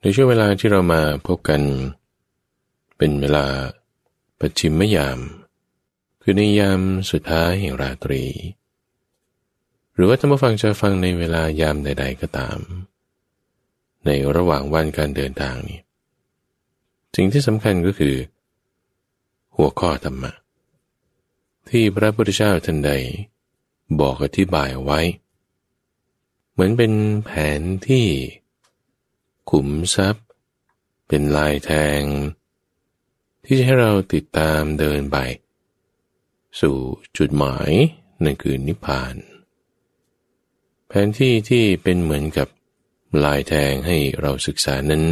ในช่วงเวลาที่เรามาพบกัน เป็นเวลาปัจฉิมยาม คือในยามสุดท้ายแห่งราตรี หรือว่าท่านผู้ฟังจะฟังในเวลายามใด ๆก็ตาม ในระหว่างวันการเดินทางนี้สิ่งที่สำคัญก็คือ หัวข้อธรรมะ ที่พระพุทธเจ้าท่านใด บอกอธิบายไว้ เหมือนเป็นแผนที่ ขุมทรัพย์ เป็นลายแทง ที่จะให้เราติดตามเดินไป สู่จุดหมายนั่นคือนิพพาน แผนที่ที่เป็นเหมือนกับลายแทงให้เราศึกษานั้น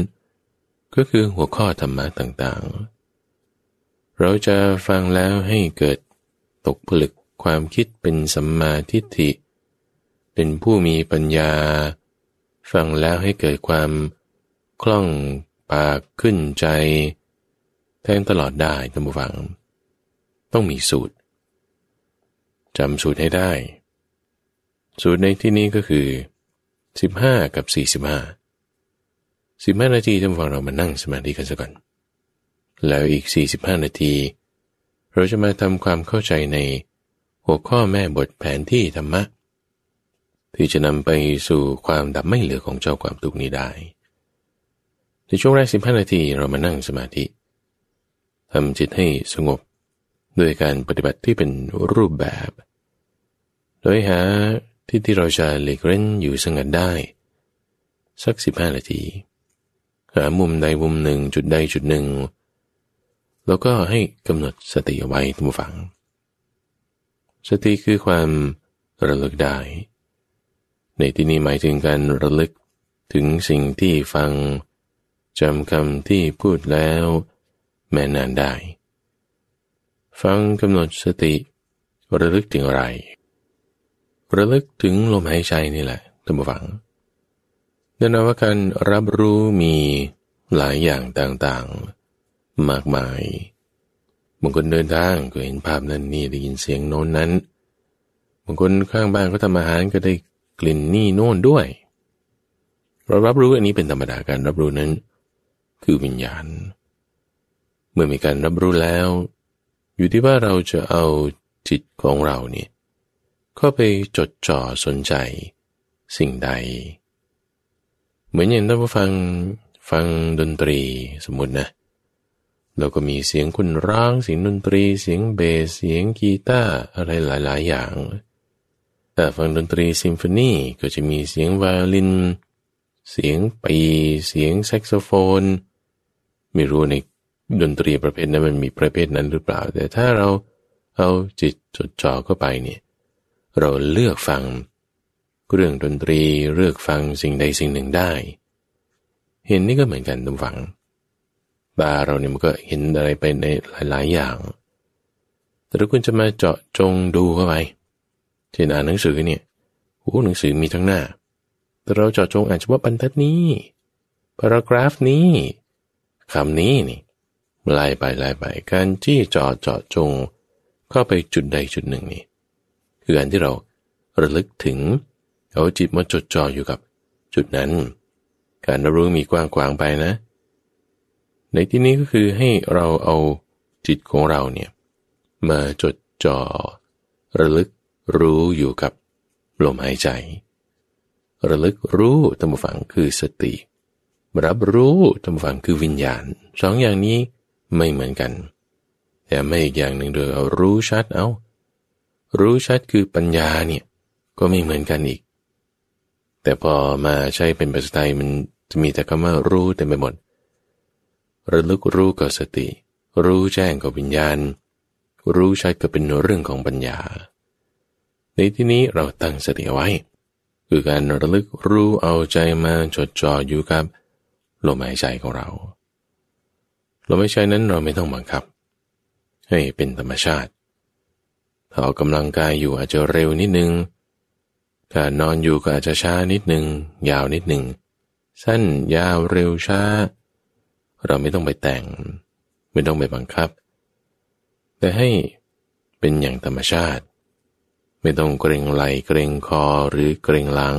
ก็คือหัวข้อธรรมะต่างๆ เราจะฟังแล้วให้เกิดตกผลึกความคิดเป็นสัมมาทิฏฐิ เป็นผู้มีปัญญา ฟังแล้วให้เกิดความ คล่องปากขึ้นใจ แทงตลอดได้ท่านผู้ฟัง ต้องมีสูตรจำสูตรให้ได้ สูตรในที่นี้ก็คือ 15 กับ 45 15 นาทีท่านผู้ฟังเรามานั่งสมาธิกันสักก่อน แล้วอีก 45 นาที เราจะมาทำความเข้าใจในหัวข้อแม่บทแผนที่ธรรมะที่จะนำไปสู่ความดับไม่เหลือของเจ้าความทุกนี้ได้ ในช่วงแรกสิบห้านาทีเรามานั่งสมาธิทำจิตให้สงบโดยการปฏิบัติที่เป็นรูปแบบ โดยหาที่ที่เราจะหลีกเล่นอยู่สงัดได้ สักสิบห้านาทีหามุมใดมุมหนึ่งจุดใดจุดหนึ่ง แล้วก็ให้กำหนดสติเอาไว้ทุกฝัง สติคือความระลึกได้ ในที่นี้หมายถึงการระลึกถึงสิ่งที่ฟัง จำคำที่พูดแล้ว แม่นานได้ ฟังกำหนดสติระลึกถึงอะไร ระลึกถึงลมหายใจนี่แหละท่านผู้ฟังแน่นอนว่าการรับรู้มีหลายอย่างต่างๆ มากมายบางคนเดินทางก็เห็นภาพนั้นนี่ได้ยินเสียงโน้นนั้นบางคนข้างบ้านก็ทำอาหารก็ได้กลิ่นนี่โน่นด้วย เรารับรู้อันนี้เป็นธรรมดาการรับรู้นั้น คือวิญญาณ เมื่อมีการรับรู้แล้ว อยู่ที่ว่าเราจะเอาจิตของเราเนี่ยเข้าไปจดจ่อสนใจ สิ่งใด เหมือนอย่างท่านผู้ฟังฟังดนตรีสมมตินะเราก็มีเสียงคนร้องเสียงดนตรีเสียงเบสเสียงกีตาร์อะไรหลาย ๆ อย่างแต่ฟังดนตรีซิมโฟนีก็จะมีเสียงไวโอลิน เสียงปี่ เสียงแซกโซโฟน ไม่รู้ในดนตรีประเภทนั้นมันมีประเภทนั้นหรือเปล่า แต่ถ้าเราเอาจิตจดจ่อเข้าไปเนี่ยเราเลือกฟังเรื่องดนตรีเลือกฟังสิ่งใดสิ่งหนึ่งได้ เห็นนี่ก็เหมือนกันทุกฝังตาเราเนี่ยมันก็เห็นอะไรไปในหลาย ๆ อย่าง แต่ถ้าคุณจะมาเจาะจงดูเข้าไปเช่นอ่านหนังสือเนี่ยโอ้หนังสือมีทั้งหน้า แต่เราเจาะจงอ่านเฉพาะบรรทัดนี้พารากราฟนี้ คำนี้นี่ไล่ไปไล่ไปการที่จอเจาะจง เข้าไปจุดใดจุดหนึ่งนี่คือการที่เราระลึกถึง เอาจิตมาจดจ่ออยู่กับจุดนั้น การรับรู้มีกว้างกวางไปนะ ในที่นี้ก็คือให้เราเอาจิตของเราเนี่ยมาจดจ่อระลึกรู้อยู่กับลมหายใจ ระลึกรู้ตั้งฝังคือสติ รับรู้ทำฝังคือวิญญาณสองอย่างนี้ไม่เหมือนกัน แต่ไม่อีกอย่างหนึ่งโดยเอารู้ชัดเอารู้ชัดคือปัญญาเนี่ยก็ไม่เหมือนกันอีก แต่พอมาใช้เป็นภาษาไทยมันจะมีแต่คำว่ารู้เต็มไปหมดระลึกรู้กับสติ รู้แจ้งกับวิญญาณ รู้ชัดก็เป็นเรื่องของปัญญา ในที่นี้เราตั้งสติไว้ คือการระลึกรู้เอาใจมาจดจ่ออยู่กับ ลมหายใจของเรา ลมหายใจนั้นเราไม่ต้องบังคับ ให้เป็นธรรมชาติถ้าออกกำลังกายอยู่อาจจะเร็วนิดนึงถ้านอนอยู่ก็อาจจะช้านิดนึง ยาวนิดนึง สั้นยาวเร็วช้า เราไม่ต้องไปแต่ง ไม่ต้องไปบังคับ แต่ให้เป็นอย่างธรรมชาติ ไม่ต้องเกรงไหลเกรงคอหรือเกรงหลัง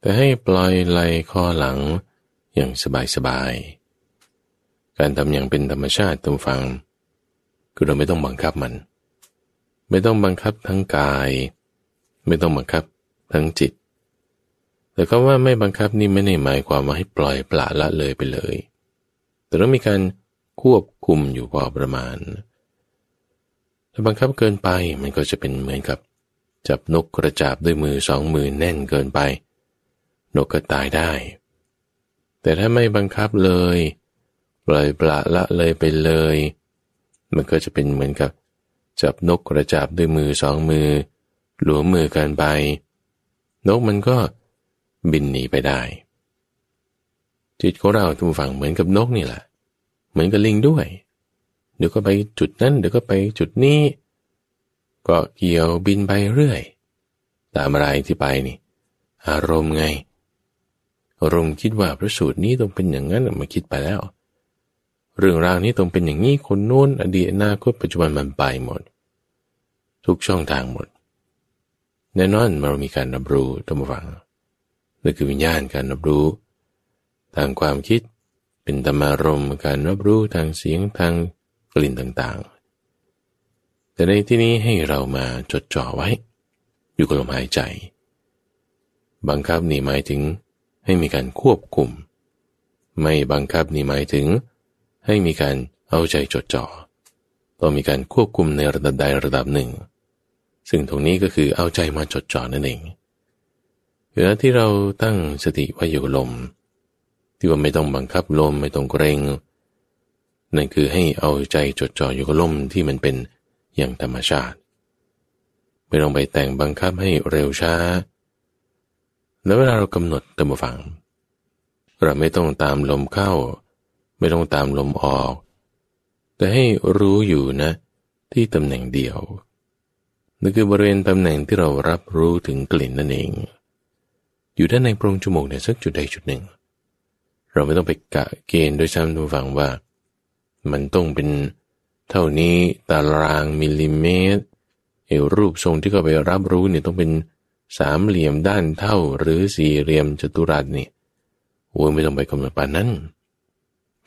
แต่ให้ปล่อยไหลคอหลัง อย่างสบายๆ การทำอย่างเป็นธรรมชาติตามฟัง คือเราไม่ต้องบังคับมัน ไม่ต้องบังคับทั้งกาย ไม่ต้องบังคับทั้งจิต แต่ก็ว่าไม่บังคับนี่ไม่ได้หมายความว่าให้ปล่อยปละละเลยไปเลย แต่ต้องมีการควบคุมอยู่พอประมาณ ถ้าบังคับเกินไปมันก็จะเป็นเหมือนกับจับนกกระจาบด้วยมือสองมือแน่นเกินไป นกก็ตายได้ แต่ถ้าไม่บังคับเลย ปล่อยปละละเลยไปเลย มันก็จะเป็นเหมือนกับ จับนกกระจาบด้วยมือสองมือ หลวมมือกันไป นกมันก็บินหนีไปได้ จิตของเราทุกฝั่งเหมือนกับนกนี่แหละ เหมือนกับลิงด้วย เดี๋ยวก็ไปจุดนั้นเดี๋ยวก็ไปจุดนี้ ก็เกี่ยวบินไปเรื่อย ตามอะไรที่ไปนี่ อารมณ์ไง อารมณ์คิดว่าพระสูตรนี้ต้องเป็นอย่างนั้นมาคิดไปแล้ว เรื่องราวนี้ต้องเป็นอย่างนี้คนโน้นอดีตอนาคตปัจจุบันมันไปหมด ทุกช่องทางหมดแน่นอนเรามีการรับรู้ตัมฟังนั่นคือวิญญาณการรับรู้ ทางความคิดเป็นธรรมารมการรับรู้ทางเสียงทางกลิ่นต่างๆ แต่ในที่นี้ให้เรามาจดจ่อไว้ อยู่กับลมหายใจ บังคับนี่หมายถึง ให้มีการควบคุม ไม่บังคับนี่หมายถึง ให้มีการเอาใจจดจ่อต้องมีการควบคุมในระดับใดระดับหนึ่ง ซึ่งตรงนี้ก็คือเอาใจมาจดจ่อนั่นเองเวลาที่เราตั้งสติไว้อยู่กับลม ที่ว่าไม่ต้องบังคับลมไม่ต้องเกรงนั่นคือให้เอาใจจดจ่ออยู่กับลมที่มันเป็นอย่างธรรมชาติ ไม่ต้องไปแต่งบังคับให้เร็วช้า แล้วเวลาเรากำหนดตามฟัง เราไม่ต้องตามลมเข้า ไม่ต้องตามลมออก แต่ให้รู้อยู่นะ ที่ตำแหน่งเดียวนั่นคือบริเวณตำแหน่งที่เรารับรู้ถึงกลิ่นนั่นเอง อยู่ด้านในโพรงจมูกเนี่ยสักจุดใดจุดหนึ่ง เราไม่ต้องไปกะเกณฑ์โดยซ้ำดูฟังว่า มันต้องเป็นเท่านี้ตารางมิลลิเมตรเอรูปทรงที่เขาไปรับรู้เนี่ยต้องเป็น สามเหลี่ยมด้านเท่าหรือสี่เหลี่ยมจัตุรัสนี่โอ้ยไม่ต้องไปกำหนดปานนั้น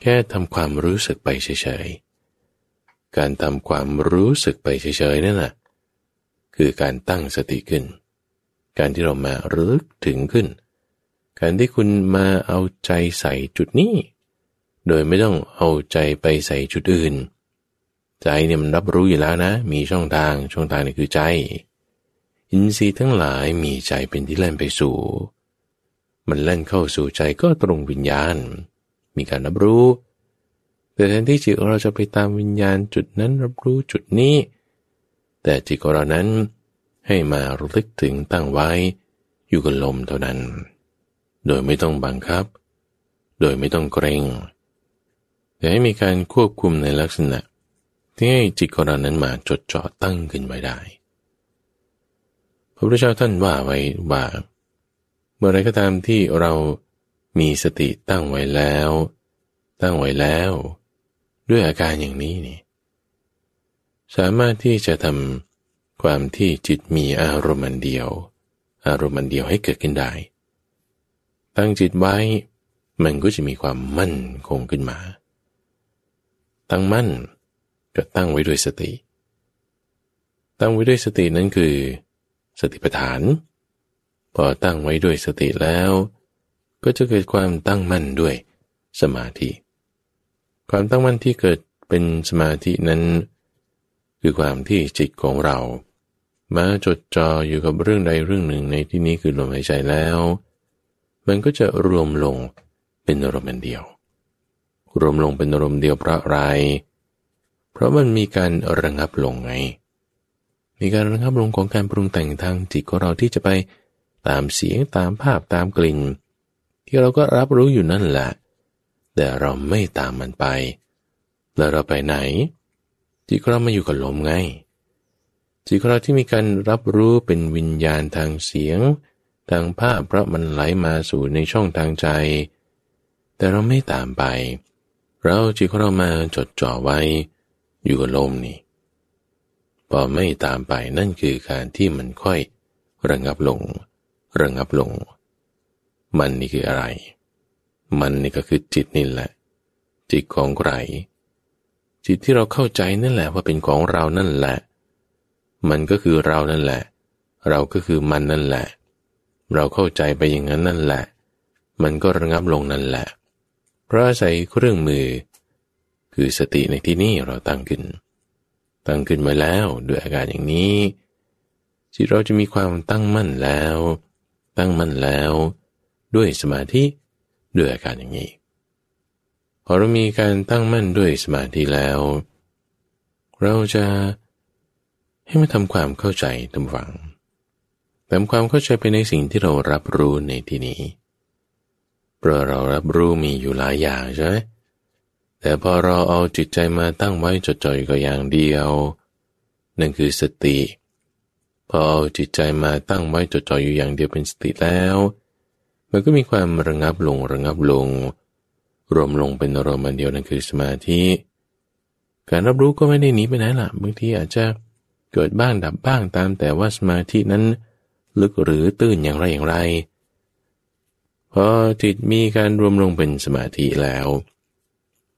แค่ทำความรู้สึกไปเฉยๆ การทำความรู้สึกไปเฉยๆนั่นแหะคือการตั้งสติขึ้น การที่เรามารึกถึงขึ้น การที่คุณมาเอาใจใส่จุดนี้ โดยไม่ต้องเอาใจไปใส่จุดอื่น ใจเนี่ยมันรับรู้อยู่แล้วนะ มีช่องทาง ช่องทางนี่คือใจ อินทรีย์ทั้งหลายมีใจเป็นที่เล่นไปสู่ มันเล่นเข้าสู่ใจก็ตรงวิญญาณ มีการรับรู้ แต่แทนที่จิตเราจะไปตามวิญญาณจุดนั้นรับรู้จุดนี้ แต่จิตของเรานั้นให้มาระลึกถึงตั้งไว้ อยู่กับลมเท่านั้น โดยไม่ต้องบังคับ โดยไม่ต้องเกรงแต่ให้มีการควบคุมในลักษณะ ที่ให้จิตของเรานั้นมาจดจ่อตั้งขึ้นไว้ได้ ระพุทธเจ้าท่านว่าไว้ว่าเมื่อไรก็ตามที่เรามีสติตั้งไว้แล้ว ตั้งไว้แล้ว ด้วยอาการอย่างนี้นี่สามารถที่จะทำความที่จิตมีอารมณ์เดียว อารมณ์เดียวให้เกิดขึ้นได้ ตั้งจิตไว้ มันก็จะมีความมั่นคงขึ้นมา ตั้งมั่นก็ตั้งไว้ด้วยสติ ตั้งไว้ด้วยสตินั้นคือ สติปัฏฐาน พอตั้งไว้ด้วยสติแล้ว ก็จะเกิดความตั้งมั่นด้วยสมาธิ ความตั้งมั่นที่เกิดเป็นสมาธินั้น คือความที่จิตของเรา มาจดจ่ออยู่กับเรื่องใดเรื่องหนึ่งในที่นี้คือลมหายใจแล้ว มันก็จะรวมลงเป็นอารมณ์เดียว รวมลงเป็นอารมณ์เดียวเพราะอะไร เพราะมันมีการระงับลงไง มีการระงับลงของการปรุงแต่งทางจิตของเราที่จะไปตามเสียงตามภาพตามกลิ่น ที่เราก็รับรู้อยู่นั่นแหละ แต่เราไม่ตามมันไป แล้วเราไปไหน จิตของเรามาอยู่กับลมไง จิตของเราที่มีการรับรู้เป็นวิญญาณทางเสียง ทางภาพเพราะมันไหลมาสู่ในช่องทางใจ แต่เราไม่ตามไป เราจิตของเรามาจดจ่อไว้ อยู่กับลมนี่ พอไม่ตามไปนั่นคือการที่มันค่อยระงับลง ระงับลง มันนี่คืออะไร มันนี่ก็คือจิตนี่แหละ จิตของใครจิตที่เราเข้าใจนั่นแหละว่าเป็นของเรานั่นแหละ มันก็คือเรานั่นแหละ เราก็คือมันนั่นแหละ เราเข้าใจไปอย่างนั้นนั่นแหละ มันก็ระงับลงนั่นแหละ เพราะอาศัยเครื่องมือ คือสติในที่นี้เราตั้งขึ้น ตั้งขึ้นมาแล้วด้วยอาการอย่างนี้จิตเราจะมีความตั้งมั่นแล้ว ตั้งมั่นแล้ว ด้วยสมาธิด้วยอาการอย่างนี้พอเรามีการตั้งมั่นด้วยสมาธิแล้ว เราจะให้มาทำความเข้าใจทำฝังทำความเข้าใจไปในสิ่งที่เรารับรู้ในที่นี้เพราะเรารับรู้มีอยู่หลายอย่างใช่ไหม แต่พอเราเอาจิตใจมาตั้งไว้จดจ่อยก็อย่างเดียว นั่นคือสติ พอเอาจิตใจมาตั้งไว้จดจ่อยอยู่อย่างเดียวเป็นสติแล้ว มันก็มีความระงับลงระงับลง รวมลงเป็นอารมณ์เดียวนั่นคือสมาธิการรับรู้ก็ไม่ได้หนีไปไหนล่ะบางทีอาจจะเกิดบ้างดับบ้างตามแต่ว่าสมาธินั้นลึกหรือตื้นอย่างไรอย่างไรพอจิตมีการรวมลงเป็นสมาธิแล้ว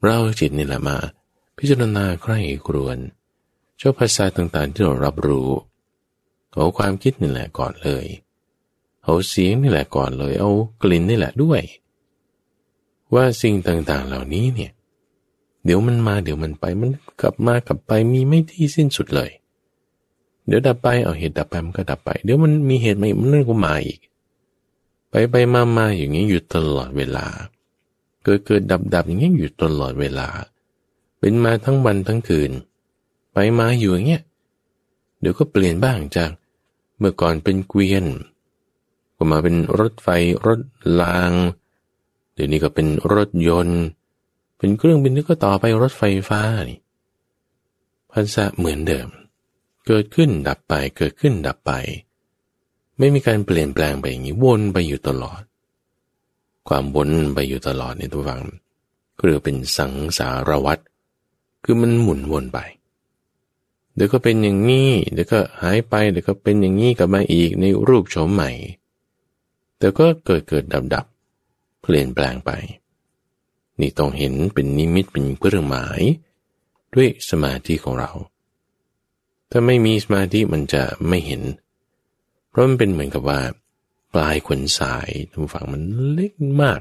เราจิตนี่แหละมา พิจารณาใคร่ครวนเจ้าภาษาต่างๆที่เรารับรู้เอาความคิดนี่แหละก่อนเลยเอาเสียงนี่แหละก่อนเลย เอากลิ่นนี่แหละด้วย ว่าสิ่งต่างๆเหล่านี้เนี่ย เดี๋ยวมันมาเดี๋ยวมันไปมันกลับมากลับไปมีไม่ที่สิ้นสุดเลย เดี๋ยวดับไปเอาเหตุดับไปมันก็ดับไป เดี๋ยวมันมีเหตุมาอีกมันก็มาอีก ไปไปมามาอย่างนี้อยู่ตลอดเวลาเกิดเกิดดับดับอย่างนี้อยู่ตลอดเวลา เป็นมาทั้งวันทั้งคืน ไปมาอยู่อย่างเงี้ยเดี๋ยวก็เปลี่ยนบ้างจากเมื่อก่อนเป็นเกวียน ก็มาเป็นรถไฟรถราง เดี๋ยวนี้ก็เป็นรถยนต์ เป็นเครื่องบินแล้วก็ต่อไปรถไฟฟ้านี่พันธะเหมือนเดิม เกิดขึ้นดับไปเกิดขึ้นดับไป ไม่มีการเปลี่ยนแปลงไปอย่างนี้วนไปอยู่ตลอด ความวนไปอยู่ตลอดในตัวฟังก็เรียกเป็นสังสารวัตรคือมันหมุนวนไป เดี๋ยวก็เป็นอย่างนี้เดี๋ยวก็หายไปเดี๋ยวก็เป็นอย่างนี้กลับมาอีกในรูปโฉมใหม่ แต่ก็เกิดเกิดดับดับเปลี่ยนแปลงไป นี่ต้องเห็นเป็นนิมิตเป็นเครื่องหมาย ด้วยสมาธิของเรา ถ้าไม่มีสมาธิมันจะไม่เห็น เพราะมันเป็นเหมือนกับว่า ปลายขนสายทางฝั่งมันเล็กมาก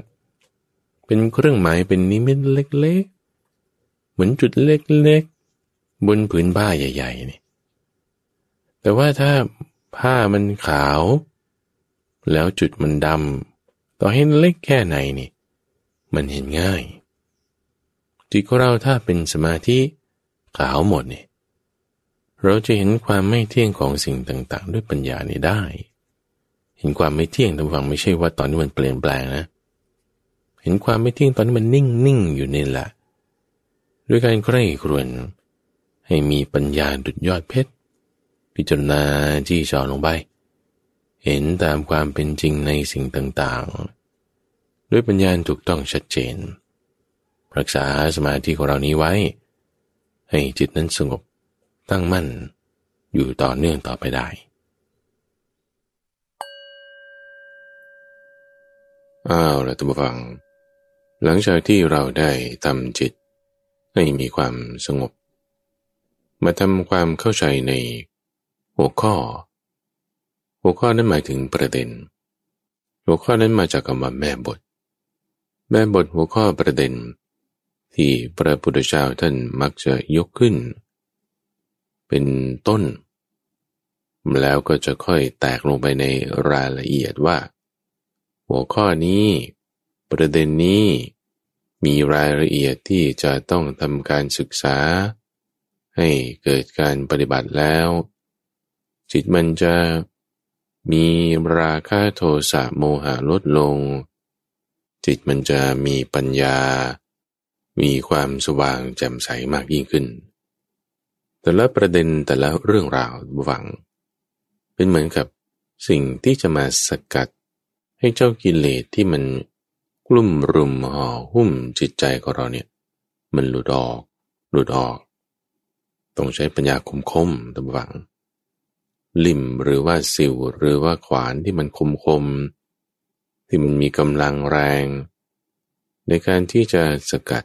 เป็นเครื่องหมายเป็นนิมิตเล็กๆ เหมือนจุดเล็กๆ บนผืนผ้าใหญ่ๆนี่แต่ว่าถ้าผ้ามันขาว แล้วจุดมันดำต่อให้เล็กแค่ไหนนี่ มันเห็นง่าย จิตของเราถ้าเป็นสมาธิขาวหมดเนี่ยเราจะเห็นความไม่เที่ยงของสิ่งต่างๆ ด้วยปัญญานี่ได้ ห็นความไม่เที่ยงทางฝั่งไม่ใช่ว่าตอนนี้มันเปลี่ยนแปลงนะ เห็นความไม่เที่ยงตอนนี้มันนิ่งนิ่งอยู่นี่แหละ ด้วยการใคร่ครวญให้มีปัญญาดุดยอดเพชร พิจารณาจี้จอลงไป เห็นตามความเป็นจริงในสิ่งต่างๆ ด้วยปัญญาถูกต้องชัดเจน รักษาสมาธิของเรานี้ไว้ ให้จิตนั้นสงบตั้งมั่น อยู่ต่อเนื่องต่อไปได้ อ้าวล้วทุกฟัง หลังจากที่เราได้ทำจิตให้มีความสงบ มาทำความเข้าใจในหัวข้อ หัวข้อนั้นหมายถึงประเด็น หัวข้อนั้นมาจากคำว่าแม่บท แม่บทหัวข้อประเด็น ที่พระพุทธเจ้าท่านมักจะยกขึ้น เป็นต้น แล้วก็จะค่อยแตกลงไปในรายละเอียดว่า หัวข้อนี้ ประเด็นนี้ มีรายละเอียดที่จะต้องทำการศึกษา ให้เกิดการปฏิบัติแล้ว จิตมันจะมีราคะโทสะโมหะลดลง จิตมันจะมีปัญญา มีความสว่างแจ่มใสมากยิ่งขึ้น แต่ละประเด็นแต่ละเรื่องราวหวัง เป็นเหมือนกับสิ่งที่จะมาสกัด ให้เจ้ากิเลสที่มันกลุ่มรุมห่อหุ้มจิตใจของเราเนี่ย มันหลุดออก หลุดออก ต้องใช้ปัญญาคมคมตะวัง ลิ่มหรือว่าสิวหรือว่าขวานที่มันคมคม ที่มันมีกำลังแรง ในการที่จะสกัด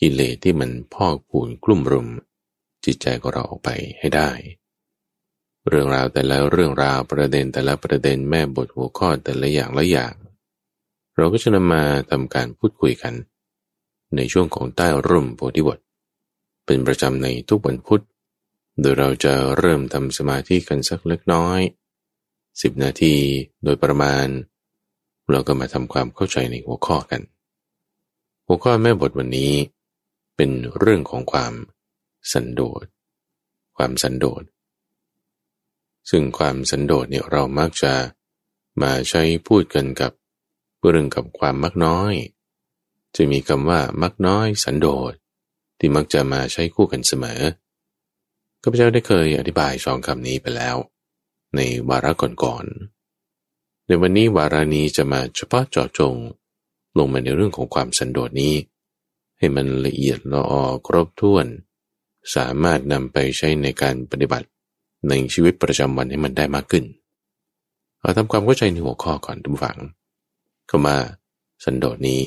กิเลสที่มันพอกพูนกลุ่มรุม จิตใจของเราออกไปให้ได้ เรื่องราวแต่ละเรื่องราวประเด็นแต่ละประเด็นแม่บทหัวข้อแต่ละอย่างละอย่าง เราก็จะนำมาทำการพูดคุยกัน ในช่วงของใต้ร่มโพธิบท เป็นประจำในทุกวันพุธ โดยเราจะเริ่มทำสมาธิกันสักเล็กน้อยสิบนาทีโดยประมาณ เราก็มาทำความเข้าใจในหัวข้อกัน หัวข้อแม่บทวันนี้ เป็นเรื่องของความสันโดษความสันโดษ ซึ่งความสันโดษเนี่ยเรามักจะมาใช้พูดกันกับเรื่องกับความมักน้อย จะมีคำว่ามักน้อยสันโดษที่มักจะมาใช้คู่กันเสมอข้าพเจ้าได้เคยอธิบายสองคำนี้ไปแล้ว ในวาระก่อนๆ ในวันนี้วาระนี้จะมาเฉพาะเจาะจง ลงมาในเรื่องของความสันโดษนี้ ให้มันละเอียดละออครบถ้วน สามารถนำไปใช้ในการปฏิบัติ ในชีวิตประจำวันให้มันได้มากขึ้นเอาทำความเข้าใจในหัวข้อก่อนทุกฝังเข้ามาสันโดษนี้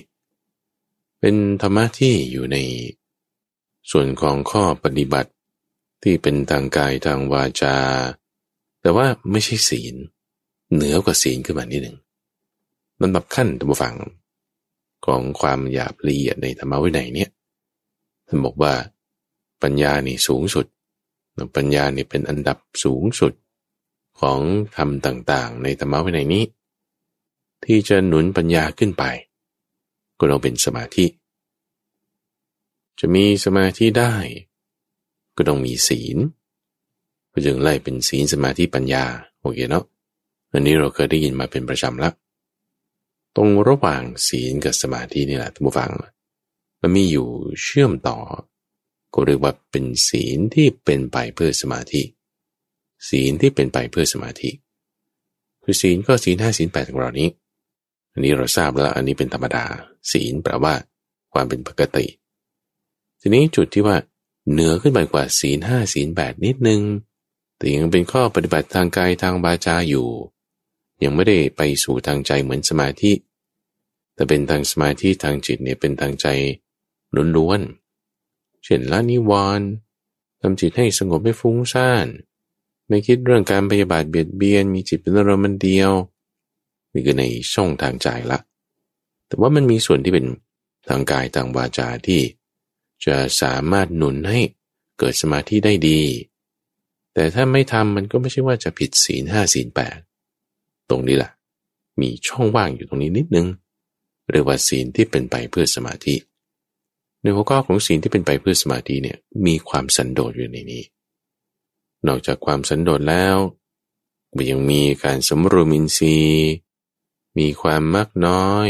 เป็นธรรมะที่อยู่ใน ส่วนของข้อปฏิบัติที่เป็นทางกายทางวาจา แต่ว่าไม่ใช่ศีล เหนือกว่าศีลขึ้นมานิดหนึ่งมันแบบขั้นตัมฟังของความหยาบละเอียดในธรรมะวินัยเนี่ยท่านบอกว่าปัญญานี่สูงสุด ปัญญานี่เป็นอันดับสูงสุดของธรรมต่างๆ ในธรรมะวินัยนี้ ที่จะหนุนปัญญาขึ้นไป ก็ต้องเป็นสมาธิ จะมีสมาธิได้ ก็ต้องมีศีลก็จึงไล่เป็นศีลสมาธิปัญญาโอเคเนาะอันนี้เราเคยได้ยินมาเป็นประจำล้วตรงระหว่างศีลกับสมาธินี่แหละท่านผู้ฟัง มันมีอยู่เชื่อมต่อ ก็เรียกว่าเป็นศีลที่เป็นไปเพื่อสมาธิ ศีลที่เป็นไปเพื่อสมาธิ คือศีลก็ศีลห้าศีลแปดของเรานี้ อันนี้เราทราบแล้วอันนี้เป็นธรรมดา ศีลแปลว่าความเป็นปกติ ทีนี้จุดที่ว่าเหนือขึ้นไปกว่าศีลห้าศีลแปดนิดนึง แต่ยังเป็นข้อปฏิบัติทางกายทางบาจาอยู่ ยังไม่ได้ไปสู่ทางใจเหมือนสมาธิ แต่เป็นทางสมาธิทางจิตเนี่ยเป็นทางใจล้วนๆ เช่นละนิวรณ์ทำจิตให้สงบไม่ฟุ้งซ่าน ไม่คิดเรื่องการพยาบาทเบียดเบียน มีจิตเป็นอารมณ์เดียว นี่คือในช่องทางใจละ แต่ว่ามันมีส่วนที่เป็นทางกายทางวาจาที่ จะสามารถหนุนให้เกิดสมาธิได้ดี แต่ถ้าไม่ทำมันก็ไม่ใช่ว่าจะผิดศีลห้าศีลแปดตรงนี้แหละมีช่องว่างอยู่ตรงนี้นิดนึงเรียกว่าศีลที่เป็นไปเพื่อสมาธิ ในหัวข้อของศีลที่เป็นไปเพื่อสมาธิเนี่ยมีความสันโดษอยู่ในนี้ นอกจากความสันโดษแล้วมันยังมีการสมรวมินทรีย์ มีความมักน้อย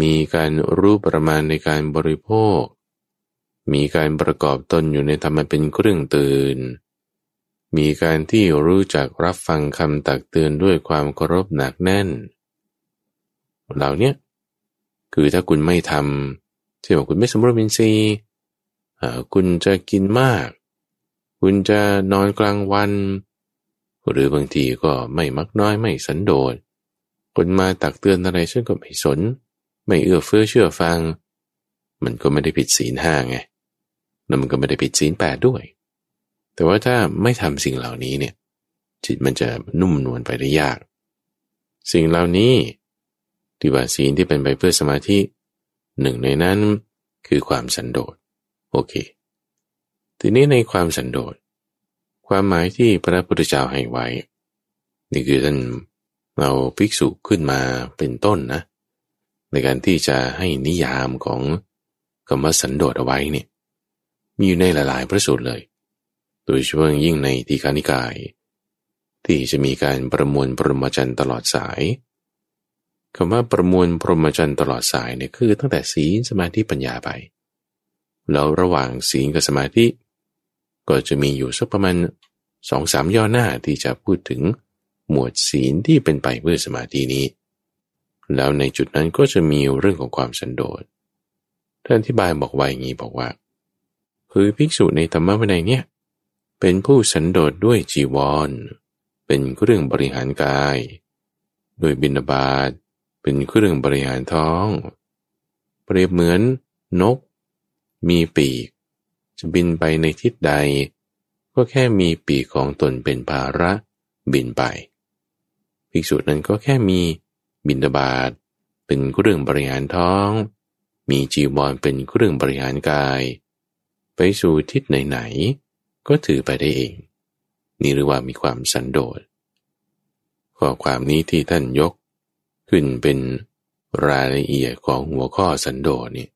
มีการรู้ประมาณในการบริโภค มีการประกอบตนอยู่ในธรรมเป็นเครื่องตื่น มีการที่รู้จักรับฟังคำตักเตือนด้วยความเคารพหนักแน่น เหล่านี้คือถ้าคุณไม่ทำ ที่บอกคุณไม่สมบูรณ์เป็นซีคุณจะกินมาก คุณจะนอนกลางวัน หรือบางทีก็ไม่มักน้อยไม่สันโดษคนมาตักเตือนอะไรฉันก็ไม่สน ไม่เอื้อเฟื้อเชื่อฟัง มันก็ไม่ได้ผิดศีลห้าไงแล้วมันก็ไม่ได้ผิดศีลแปดด้วย แต่ว่าถ้าไม่ทำสิ่งเหล่านี้เนี่ยจิตมันจะนุ่มนวลไปได้ยาก สิ่งเหล่านี้ที่ว่าศีลที่เป็นไปเพื่อสมาธิ หนึ่งในนั้นคือความสันโดษโอเค ทีนี้ในความสันโดษความหมายที่พระพุทธเจ้าให้ไว้ นี่คือท่านเอาภิกษุขึ้นมาเป็นต้นนะ ในการที่จะให้นิยามของคำว่าสันโดษเอาไว้เนี่ยมีอยู่ในหลาย ๆ พระสูตรเลย โดยเฉพาะยิ่งในทีฆานิกาย ที่จะมีการประมวลปรมจันตลอดสาย คำว่าประมวลพรหมจรรย์ตลอดสายเนี่ยคือตั้งแต่ศีลสมาธิปัญญาไป แล้วระหว่างศีลกับสมาธิ ก็จะมีอยู่สักประมาณสองสามย่อหน้าที่จะพูดถึงหมวดศีลที่เป็นไปเพื่อสมาธินี้ แล้วในจุดนั้นก็จะมีเรื่องของความสันโดษท่านอธิบายบอกไว้อย่างนี้บอกว่า คือภิกษุในธรรมะวินัยเนี่ยเป็นผู้สันโดษด้วยจีวร เป็นเรื่องบริหารกาย โดยบินาบาต เป็นเครื่องบริหารท้อง เปรียบเหมือนนก มีปีก จะบินไปในทิศใด ก็แค่มีปีกของตนเป็นภาระบินไปภิกษุนั้นก็แค่มีบินดาบาดเป็นเครื่องบริหารท้อง มีจีวรเป็นเครื่องบริหารกาย ไปสู่ทิศไหนๆก็ถือไปได้เอง นี่เรียกว่ามีความสันโดษข้อความนี้ที่ท่านยก ขึ้นเป็นรายละเอียดของหัวข้อสันโดษนี่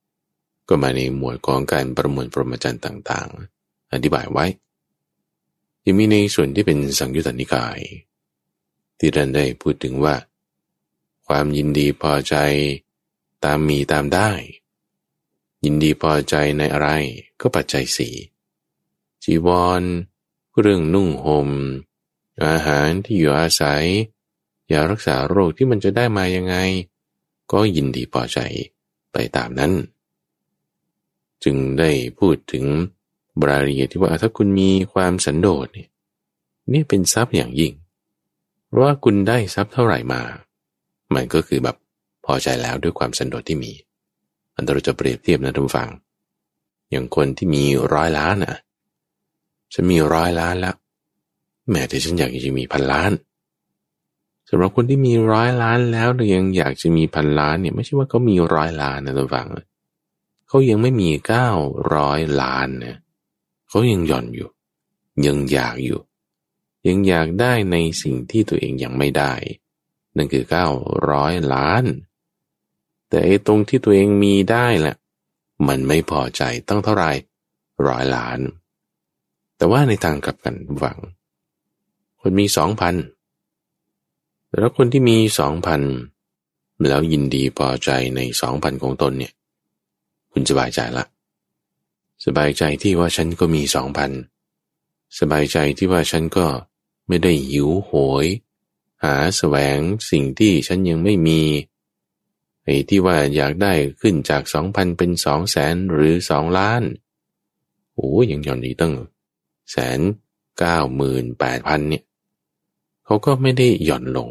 ก็มาในหมวดของการประมวลปรมาจันต่างๆ อธิบายไว้ ยังมีในส่วนที่เป็นสังยุตตนิกาย ที่ท่านได้พูดถึงว่า ความยินดีพอใจตามมีตามได้ ยินดีพอใจในอะไรก็ปัจจัยสี่จีวรเรื่องนุ่งหม่มอาหารที่อยู่อาศัย ยารักษาโรคที่มันจะได้มายังไง ก็ยินดีพอใจไปตามนั้น จึงได้พูดถึงบราลีที่ว่าถ้าคุณมีความสันโดษเนี่ยนี่เป็นทรัพย์อย่างยิ่ง เพราะว่าคุณได้ทรัพย์เท่าไหร่มา มันก็คือแบบพอใจแล้วด้วยความสันโดษที่มี อันเราจะเปรียบเทียบนะทุกฝัง อย่างคนที่มีร้อยล้านอะฉันมีร้อยล้านแล้วแม้แต่ฉันอยากจะมีพันล้าน สำหรับคนที่มีร้อยล้านแล้วแต่ยังอยากจะมีพันล้านเนี่ยไม่ใช่ว่าเขามีร้อยล้านนะทุกฝังเขายังไม่มีเก้าร้อยล้านเนี่ยเขายังหย่อนอยู่ ยังอยากอยู่ ยังอยากได้ในสิ่งที่ตัวเองยังไม่ได้ นั่นคือเก้าร้อยล้าน แต่ไอ้ตรงที่ตัวเองมีได้แหละมันไม่พอใจต้องเท่าไหร่ร้อยล้าน แต่ว่าในทางกลับกันหวัง คนมีสองพัน แต่ล้วคนที่มีสองพันแล้วยินดีพอใจในสองพันของตนเนี่ย คุณสบายใจละ สบายใจที่ว่าฉันก็มีสองพันสบายใจที่ว่าฉันก็ไม่ได้หิวโหย หาแสวงสิ่งที่ฉันยังไม่มีไอ้ที่ว่าอยากได้ขึ้นจากสองพันเป็นสองแสนหรือสองล้านโอ้ยังย่อนดีตั้งแสนเก้าหมื่นแปดพันเนี่ยเขาก็ไม่ได้หย่อนลง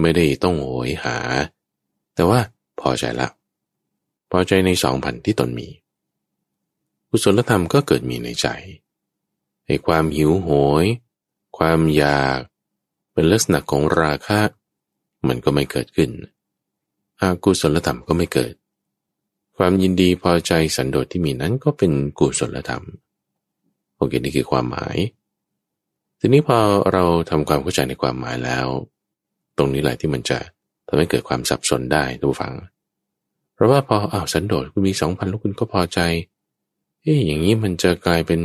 ไม่ได้ต้องโหยหา แต่ว่าพอใจละ พอใจในสองพันที่ตนมีกุศลธรรมก็เกิดมีในใจให้ความหิวโหย ความอยาก เป็นลักษณะของราคะ มันก็ไม่เกิดขึ้นอากุศลธรรมก็ไม่เกิด ความยินดีพอใจสันโดษที่มีนั้นก็เป็นกุศลธรรมโอเคนี่คือความหมาย ทีนี้พอเราทำความเข้าใจในความหมายแล้ว ตรงนี้แหละที่มันจะทำให้เกิดความสับสนได้ทุกฝัง เพราะว่าพออ้าวสันโดษคุณมีสองพันแล้วคุณก็พอใจเอ๊ะอย่างนี้มันจะกลายเป็น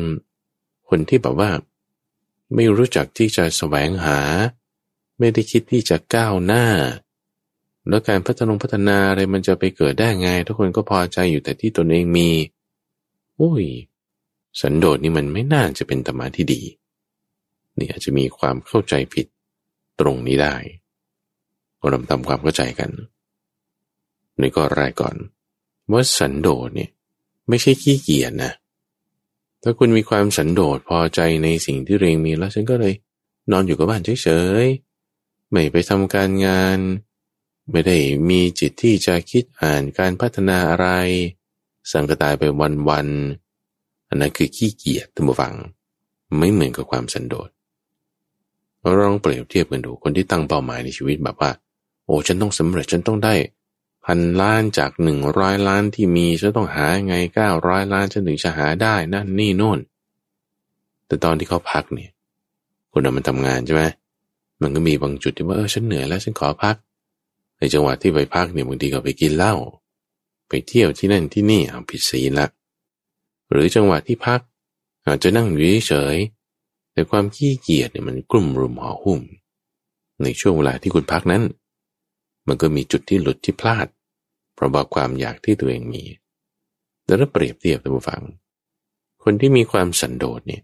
คนที่แบบว่า ไม่รู้จักที่จะแสวงหา ไม่ได้คิดที่จะก้าวหน้า แล้วการพัฒนาพัฒนาอะไรมันจะไปเกิดได้ไง ทุกคนก็พอใจอยู่แต่ที่ตนเองมีโอ้ย สันโดษนี่มันไม่น่าจะเป็นธรรมะที่ดี นี่อาจจะมีความเข้าใจผิดตรงนี้ได้ เราทำความเข้าใจกันนี่ก็แรายก่อน ว่าสันโดษเนี่ยไม่ใช่ขี้เกียจนะ ถ้าคุณมีความสันโดษพอใจในสิ่งที่เรงมีแล้วฉันก็เลย นอนอยู่กับบ้านเฉยๆไม่ไปทำการงาน ไม่ได้มีจิตที่จะคิดอ่านการพัฒนาอะไร สังกตายไปวันๆอันนั้นคือขี้เกียจท่านผู้ฟัง ไม่เหมือนกับความสันโดษเราลองเปรียบเทียบกันดูคนที่ตั้งเป้าหมายในชีวิตแบบว่า โอ้ฉันต้องสำเร็จฉันต้องได้พันล้านจากหนึ่งร้อยล้านที่มีฉันต้องหาไงเก้าร้อยล้านฉันถึงจะหาได้นั่นนี่โน่น แต่ตอนที่เขาพักเนี่ยคนเรามันทำงานใช่ไหมมันก็มีบางจุดที่ว่าเออฉันเหนื่อยแล้วฉันขอพัก ในจังหวะที่ไปพักเนี่ยบางทีก็ไปกินเหล้าไปเที่ยวที่นั่นที่นี่เอาผิดศีลละหรือจังหวะที่พัก อาจจะนั่งอยู่เฉยแต่ความขี้เกียจเนี่ยมันกลุ่มรุมห่อหุ้ม ในช่วงเวลาที่คุณพักนั้น มันก็มีจุดที่หลุดที่พลาด เพราะว่าความอยากที่ตัวเองมีแต่ถ้าเปรียบเทียบท่านผู้ฟัง คนที่มีความสันโดษเนี่ย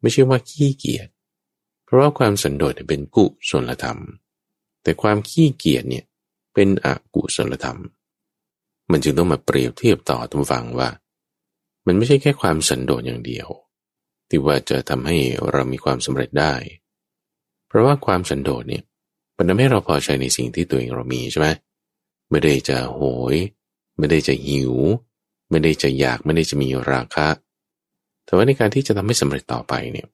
ไม่ใช่ว่าขี้เกียจเพราะว่าความสันโดษเป็นกุศลธรรม แต่ความขี้เกียจเนี่ยเป็นอกุศลธรรม มันจึงต้องมาเปรียบเทียบต่อท่านผู้ฟังว่า มันไม่ใช่แค่ความสันโดษอย่างเดียว ที่ว่าจะทำให้เรามีความสำเร็จได้ เพราะว่าความสันโดษเนี่ย มันทำให้เราพอใจในสิ่งที่ตัวเองเรามีใช่ไหมไม่ได้จะโหย ไม่ได้จะหิว ไม่ได้จะอยากไม่ได้จะมีราคะ แต่ว่าในการที่จะทำให้สำเร็จต่อไปเนี่ย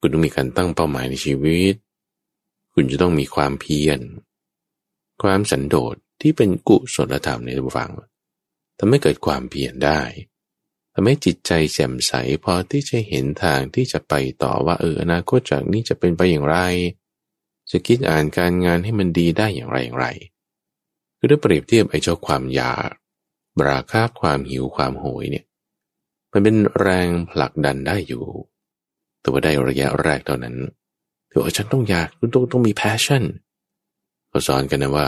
คุณต้องมีการตั้งเป้าหมายในชีวิต คุณจะต้องมีความเพียร ความสันโดษที่เป็นกุศลธรรมในระฟังทำให้เกิดความเพียรได้ทำให้จิตใจแจ่มใสพอที่จะเห็นทางที่จะไปต่อว่าเอออนาคตจากนี้จะเป็นไปอย่างไร จะคิดอ่านการงานให้มันดีได้อย่างไรอย่างไร คือถ้าเปรียบเทียบไอ้เจ้าความอยากบราคาความหิวความโหยเนี่ยมันเป็นแรงผลักดันได้อยู่ แต่ว่าได้ระยะแรกเท่านั้นคือฉันต้องอยากคุณต้องต้องมี passion เขาสอนกันนะว่า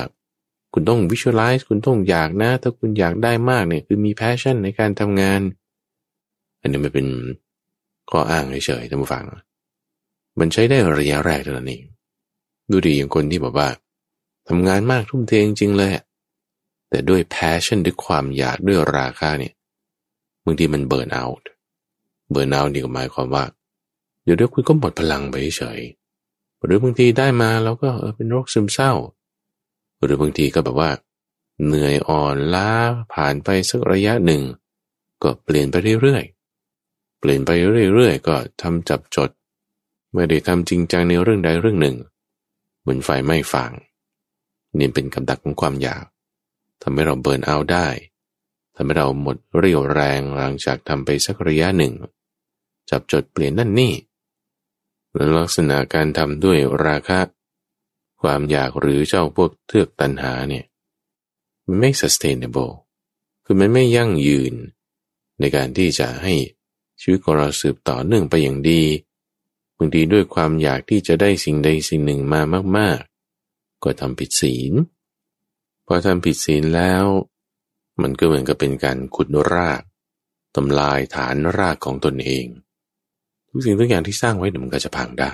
คุณต้อง visualize คุณต้องอยากนะ ถ้าคุณอยากได้มากเนี่ยคือมี passion ในการทำงาน อันนี้มันเป็นข้ออ้างเฉยๆท่านผู้ฟัง มันใช้ได้ระยะแรกเท่านั้นเอง ดูดีอย่างคนที่บอกว่าทำงานมากทุ่มเทจริงๆเลยแต่ด้วย passion ด้วยความอยากด้วยราคาเนี่ยบางทีมันเบิร์นเอาท์เบิร์นเอาท์นี่ก็หมายความว่า เดี๋ยวเดี๋ยวคุณก็หมดพลังไปเฉยหรือบางทีได้มาแล้วก็เออเป็นโรคซึมเศร้า หรือบางทีก็แบบว่า เหนื่อยอ่อนล้าผ่านไปสักระยะหนึ่ง ก็เปลี่ยนไปเรื่อยๆเปลี่ยนไปเรื่อยๆก็ทำจับจด ไม่ได้ทำจริงจังในเรื่องใดเรื่องหนึ่ง เหมือนไฟไม่ฟังนี่เป็นกับดักของความอยากทำให้เราเบิร์นเอาได้ทำให้เราหมดเรี่ยวแรงหลังจากทำไปสักระยะหนึ่ง จับจดเปลี่ยนนั่นนี่แลักษณะการทำด้วยราคะ ความอยากหรือเจ้าพวกเทือกตันหาเนี่ยมันไม่ sustainable คือมันไม่ยั่งยืน ในการที่จะให้ชีวิตของเราสืบต่อเนื่องไปอย่างดี บางทีด้วยความอยากที่จะได้สิ่งใดสิ่งหนึ่งมามาก ๆ ก็ทำผิดศีล พอทำผิดศีลแล้ว มันก็เหมือนกับเป็นการขุดรากทำลายฐานรากของตนเอง ทุกสิ่งทุกอย่างที่สร้างไว้มันก็จะพังได้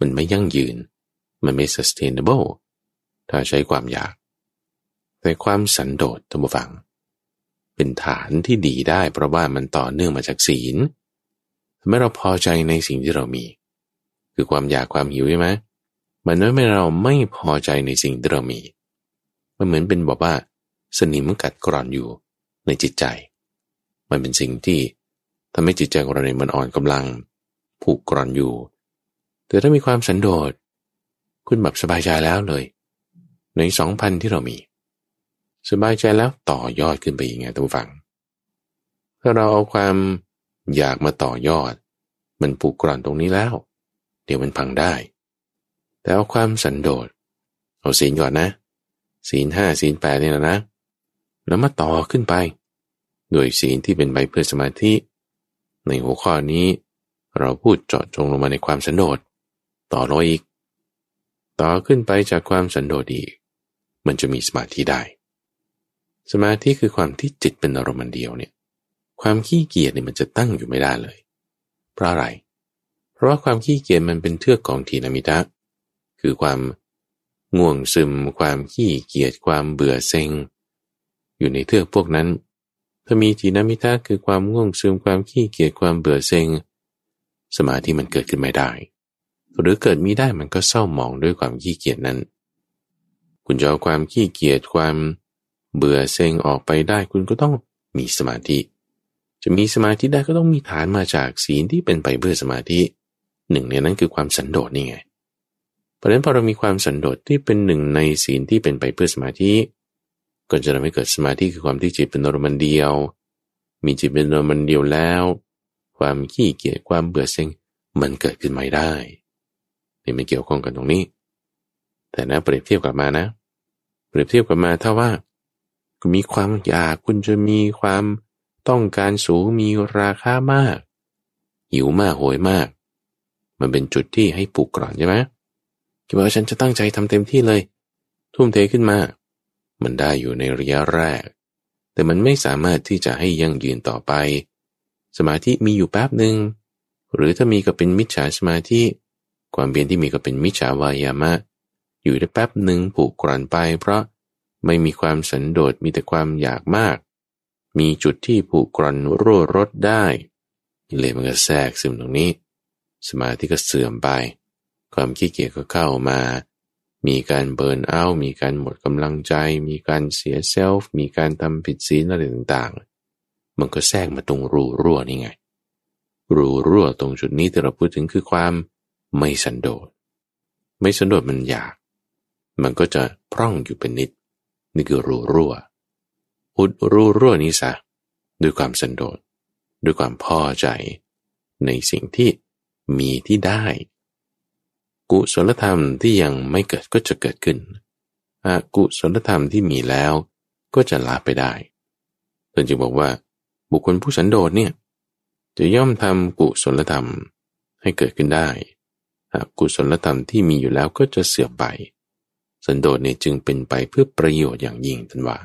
มันไม่ยั่งยืน มันไม่ sustainable ถ้าใช้ความอยาก แต่ความสันโดษท่านผู้ฟัง เป็นฐานที่ดีได้เพราะว่ามันต่อเนื่องมาจากศีล ทำให้เราพอใจในสิ่งที่เรามี คือความอยากความหิวใช่ไหมมันทำให้เราไม่พอใจในสิ่งที่เรามี มันเหมือนเป็นบอกว่า สนิมกัดกร่อนอยู่ในจิตใจ มันเป็นสิ่งที่ทำให้จิตใจของเราเนี่ยมันอ่อนกำลัง ผูกกร่อนอยู่ แต่ถ้ามีความสันโดษคุณแบบสบายใจแล้วเลย ในสองพันที่เรามี สบายใจแล้วต่อยอดขึ้นไปอีกไงทุกฝัง ถ้าเราเอาความ อยากมาต่อยอด มันผูกกร่อนตรงนี้แล้ว เดี๋ยวมันพังได้ แต่เอาความสันโดษ เอาศีลก่อนนะ ศีลห้าศีลแปดนี่แหละนะ แล้วมาต่อขึ้นไป โดยศีลที่เป็นใบเพื่อสมาธิ ในหัวข้อนี้ เราพูดเจาะจงลงมาในความสันโดษ ต่อรออีก ต่อขึ้นไปจากความสันโดษอีก มันจะมีสมาธิได้ สมาธิคือความที่จิตเป็นอารมณ์เดียวเนี่ย ความขี้เกียจเนี่ยมันจะตั้งอยู่ไม่ได้เลย เพราะอะไร เพราะว่าความขี้เกียจมันเป็นเทือกของทีนามิตะ คือความง่วงซึม ความขี้เกียจ ความเบื่อเซ็ง อยู่ในเทือกพวกนั้น ถ้ามีทีนามิตะคือความง่วงซึม ความขี้เกียจ ความเบื่อเซ็ง สมาธิมันเกิดขึ้นไม่ได้ หรือเกิดมีได้มันก็เศร้าหมองด้วยความขี้เกียจนั้น คุณจะเอาความขี้เกียจ ความเบื่อเซ็งออกไปได้ คุณก็ต้องมีสมาธิ จะมีสมาธิได้ก็ต้องมีฐานมาจากศีลที่เป็นไปเพื่อสมาธิหนึ่งในนั้นคือความสันโดษนี่ไง เพราะฉะนั้นพอเรามีความสันโดษที่เป็นหนึ่งในศีลที่เป็นไปเพื่อสมาธิ ก็จะทำให้เกิดสมาธิคือความที่จิตเป็นอารมณ์เดียว มีจิตเป็นอารมณ์เดียวแล้ว ความขี้เกียจความเบื่อเซ็งมันเกิดขึ้นไม่ได้ นี่ไม่เกี่ยวข้องกันตรงนี้ แต่นะเปรียบเทียบกลับมานะ เปรียบเทียบกลับมาถ้าว่าคุณมีความอยากคุณจะมีความ ต้องการสูงมีราคามาก หิวมากโหยมาก มันเป็นจุดที่ให้ปลุกกร่อนใช่ไหมคิดว่าฉันจะตั้งใจทำเต็มที่เลย ทุ่มเทขึ้นมา มันได้อยู่ในระยะแรก แต่มันไม่สามารถที่จะให้ยั่งยืนต่อไป สมาธิมีอยู่แป๊บหนึ่งหรือถ้ามีก็เป็นมิจฉาสมาธิ ความเพียรที่มีก็เป็นมิจฉาวายามะ อยู่ได้แป๊บหนึ่งผูกกร่อนไป เพราะไม่มีความสันโดษมีแต่ความอยากมาก มีจุดที่ผูกกร่อนรั่วรดได้เลยมันก็แทรกซึมตรงนี้ สมาธิก็เสื่อมไป ความขี้เกียจก็เข้ามา มีการเบิร์นเอาท์มีการหมดกำลังใจ มีการเสียเซลฟ์มีการทำผิดศีลอะไรต่างๆ มันก็แทรกมาตรงรูรั่วนี่ไง รูรั่วตรงจุดนี้ที่เราพูดถึงคือความไม่สันโดษ ไม่สันโดษมันอยาก มันก็จะพร่องอยู่เป็นนิด นี่คือรูรั่ว อุดรู้รั่วนี้ซะด้วยความสันโดษด้วยความพอใจ ในสิ่งที่มีที่ได้ กุศลธรรมที่ยังไม่เกิดก็จะเกิดขึ้นอกุศลธรรมที่มีแล้วก็จะลาไปได้ท่านจึงบอกว่า บุคคลผู้สันโดษเนี่ยจะย่อมทำกุศลธรรมให้เกิดขึ้นได้กุศลธรรมที่มีอยู่แล้วก็จะเสื่อมไป สันโดษเนี่ยจึงเป็นไปเพื่อประโยชน์อย่างยิ่งท่านว่า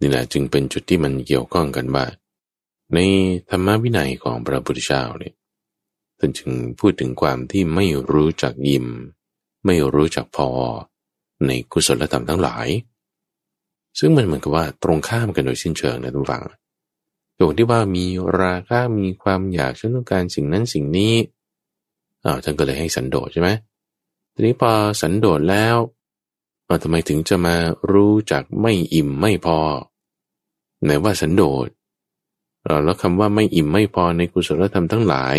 นี่แหละจึงเป็นจุดที่มันเกี่ยวข้องกันว่าในธรรมวินัยของพระพุทธเจ้าเนี่ยท่านจึงพูดถึงความที่ไม่รู้จักยิม ไม่รู้จักพอ ในกุศลธรรมทั้งหลาย ซึ่งมันเหมือนกับว่าตรงข้ามกันโดยสิ้นเชิงนะทุกฝังตรงที่ว่ามีราคะมีความอยากฉันต้องการสิ่งนั้นสิ่งนี้อ้าวท่านก็เลยให้สันโดษใช่ไหมทีนี้พอสันโดษแล้ว ทำไมถึงจะมารู้จักไม่อิ่มไม่พอไหนว่าสันโดษแล้วคำว่าไม่อิ่มไม่พอในกุศลธรรมทั้งหลาย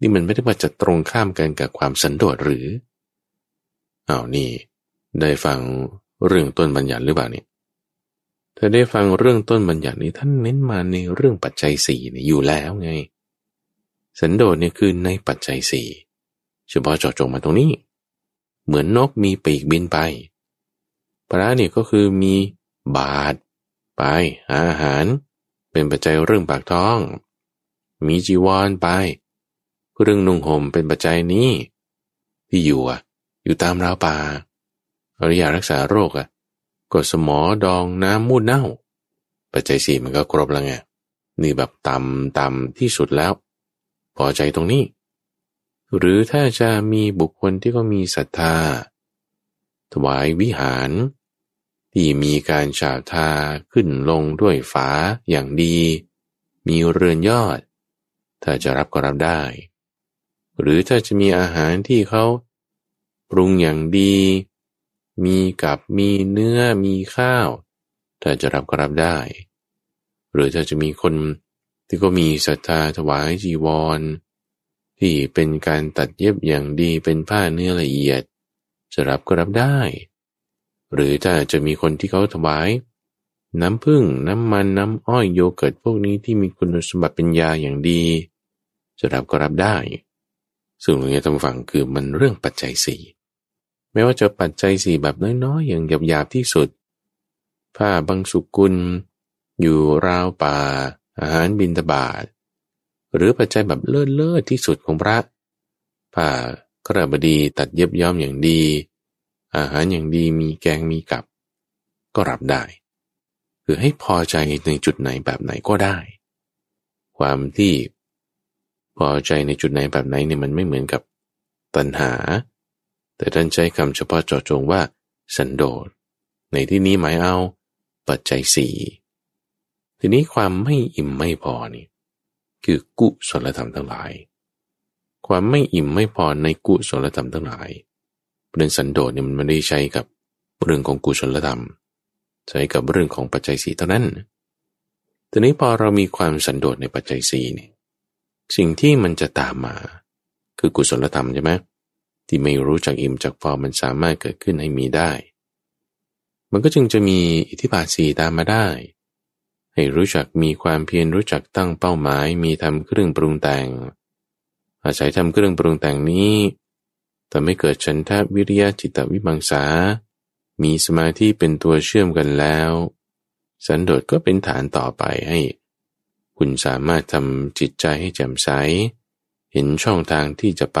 นี่มันไม่ได้ว่าจะตรงข้ามกันกับความสันโดษหรืออ้าวนี่ ได้ฟังเรื่องต้นบัญญัติหรือเปล่าเนี่ยถ้าได้ฟังเรื่องต้นบัญญัตินี้ท่านเน้นมาในเรื่องปัจจัยสี่เนี่ยอยู่แล้วไง สันโดษเนี่ยคือในปัจจัยสี่เฉพาะเจาะจงมาตรงนี้ เหมือนนกมีปีกบินไป พระเนี่ยก็คือมีบาทไปอาหาร เป็นปัจจัยเรื่องปากท้อง มีจีวรไปเรื่องนุ่งห่มเป็นปัจจัยนี้ ที่อยู่อะ อยู่ตามราวป่าอริยารักษาโรคอะก็สมอดองน้ำมูดเน่า ปัจจัยสี่มันก็ครบแล้วไงนี่แบบต่ำต่ำที่สุดแล้ว พอใจตรงนี้ หรือถ้าจะมีบุคคลที่ก็มีศรัทธา ถวายวิหาร ที่มีการฉาบทาขึ้นลงด้วยฝาอย่างดี มีเรือนยอด ถ้าจะรับก็รับได้ หรือถ้าจะมีอาหารที่เขาปรุงอย่างดี มีกับมีเนื้อมีข้าว ถ้าจะรับก็รับได้ หรือถ้าจะมีคนที่ก็มีศรัทธาถวายจีวร ที่เป็นการตัดเย็บอย่างดีเป็นผ้าเนื้อละเอียดจะรับก็รับได้ หรือถ้าจะมีคนที่เขาถวาย น้ำผึ้งน้ำมันน้ำอ้อยโยเกิร์ตพวกนี้ที่มีคุณสมบัติเป็นยาอย่างดีจะรับก็รับได้ ซึ่งตรงนี้ทางฝั่งคือมันเรื่องปัจจัยสี่ไม่ว่าจะปัจจัยสี่แบบน้อยๆอย่างหยาบๆที่สุด ผ้าบางสุกุล อยู่ราวป่า อาหารบินตบาท หรือปัจจัยแบบเลิศเลิศที่สุดของพระผ้ากระบดีตัดเย็บย้อมอย่างดี อาหารอย่างดีมีแกงมีกับ ก็รับได้ คือให้พอใจในจุดไหนแบบไหนก็ได้ ความที่พอใจในจุดไหนแบบไหนเนี่ยมันไม่เหมือนกับตัณหา แต่ท่านใช้คำเฉพาะเจาะจงว่า สันโดษ ในที่นี้หมายเอา ปัจจัยสี่ทีนี้ความไม่อิ่มไม่พอนี่ คือกุศลธรรมทั้งหลาย ความไม่อิ่มไม่พอในกุศลธรรมทั้งหลายเรื่องสันโดษเนี่ยมันไม่ได้ใช้กับเรื่องของกุศลธรรม ใช้กับเรื่องของปัจจัยสีเท่านั้น ทีนี้พอเรามีความสันโดษในปัจจัยสีเนี่ยสิ่งที่มันจะตามมา คือกุศลธรรมใช่ไหมที่ไม่รู้จักอิ่มจากพอมันสามารถเกิดขึ้นให้มีได้ มันก็จึงจะมีอิทธิบาทสีตามมาได้ ให้รู้จักมีความเพียรรู้จักตั้งเป้าหมาย มีทำเครื่องปรุงแต่ง อาศัยทำเครื่องปรุงแต่งนี้ทำให้เกิดฉันทะวิริยะจิตวิมังสา มีสมาธิเป็นตัวเชื่อมกันแล้ว สันโดษก็เป็นฐานต่อไปให้ คุณสามารถทำจิตใจให้แจ่มใส เห็นช่องทางที่จะไป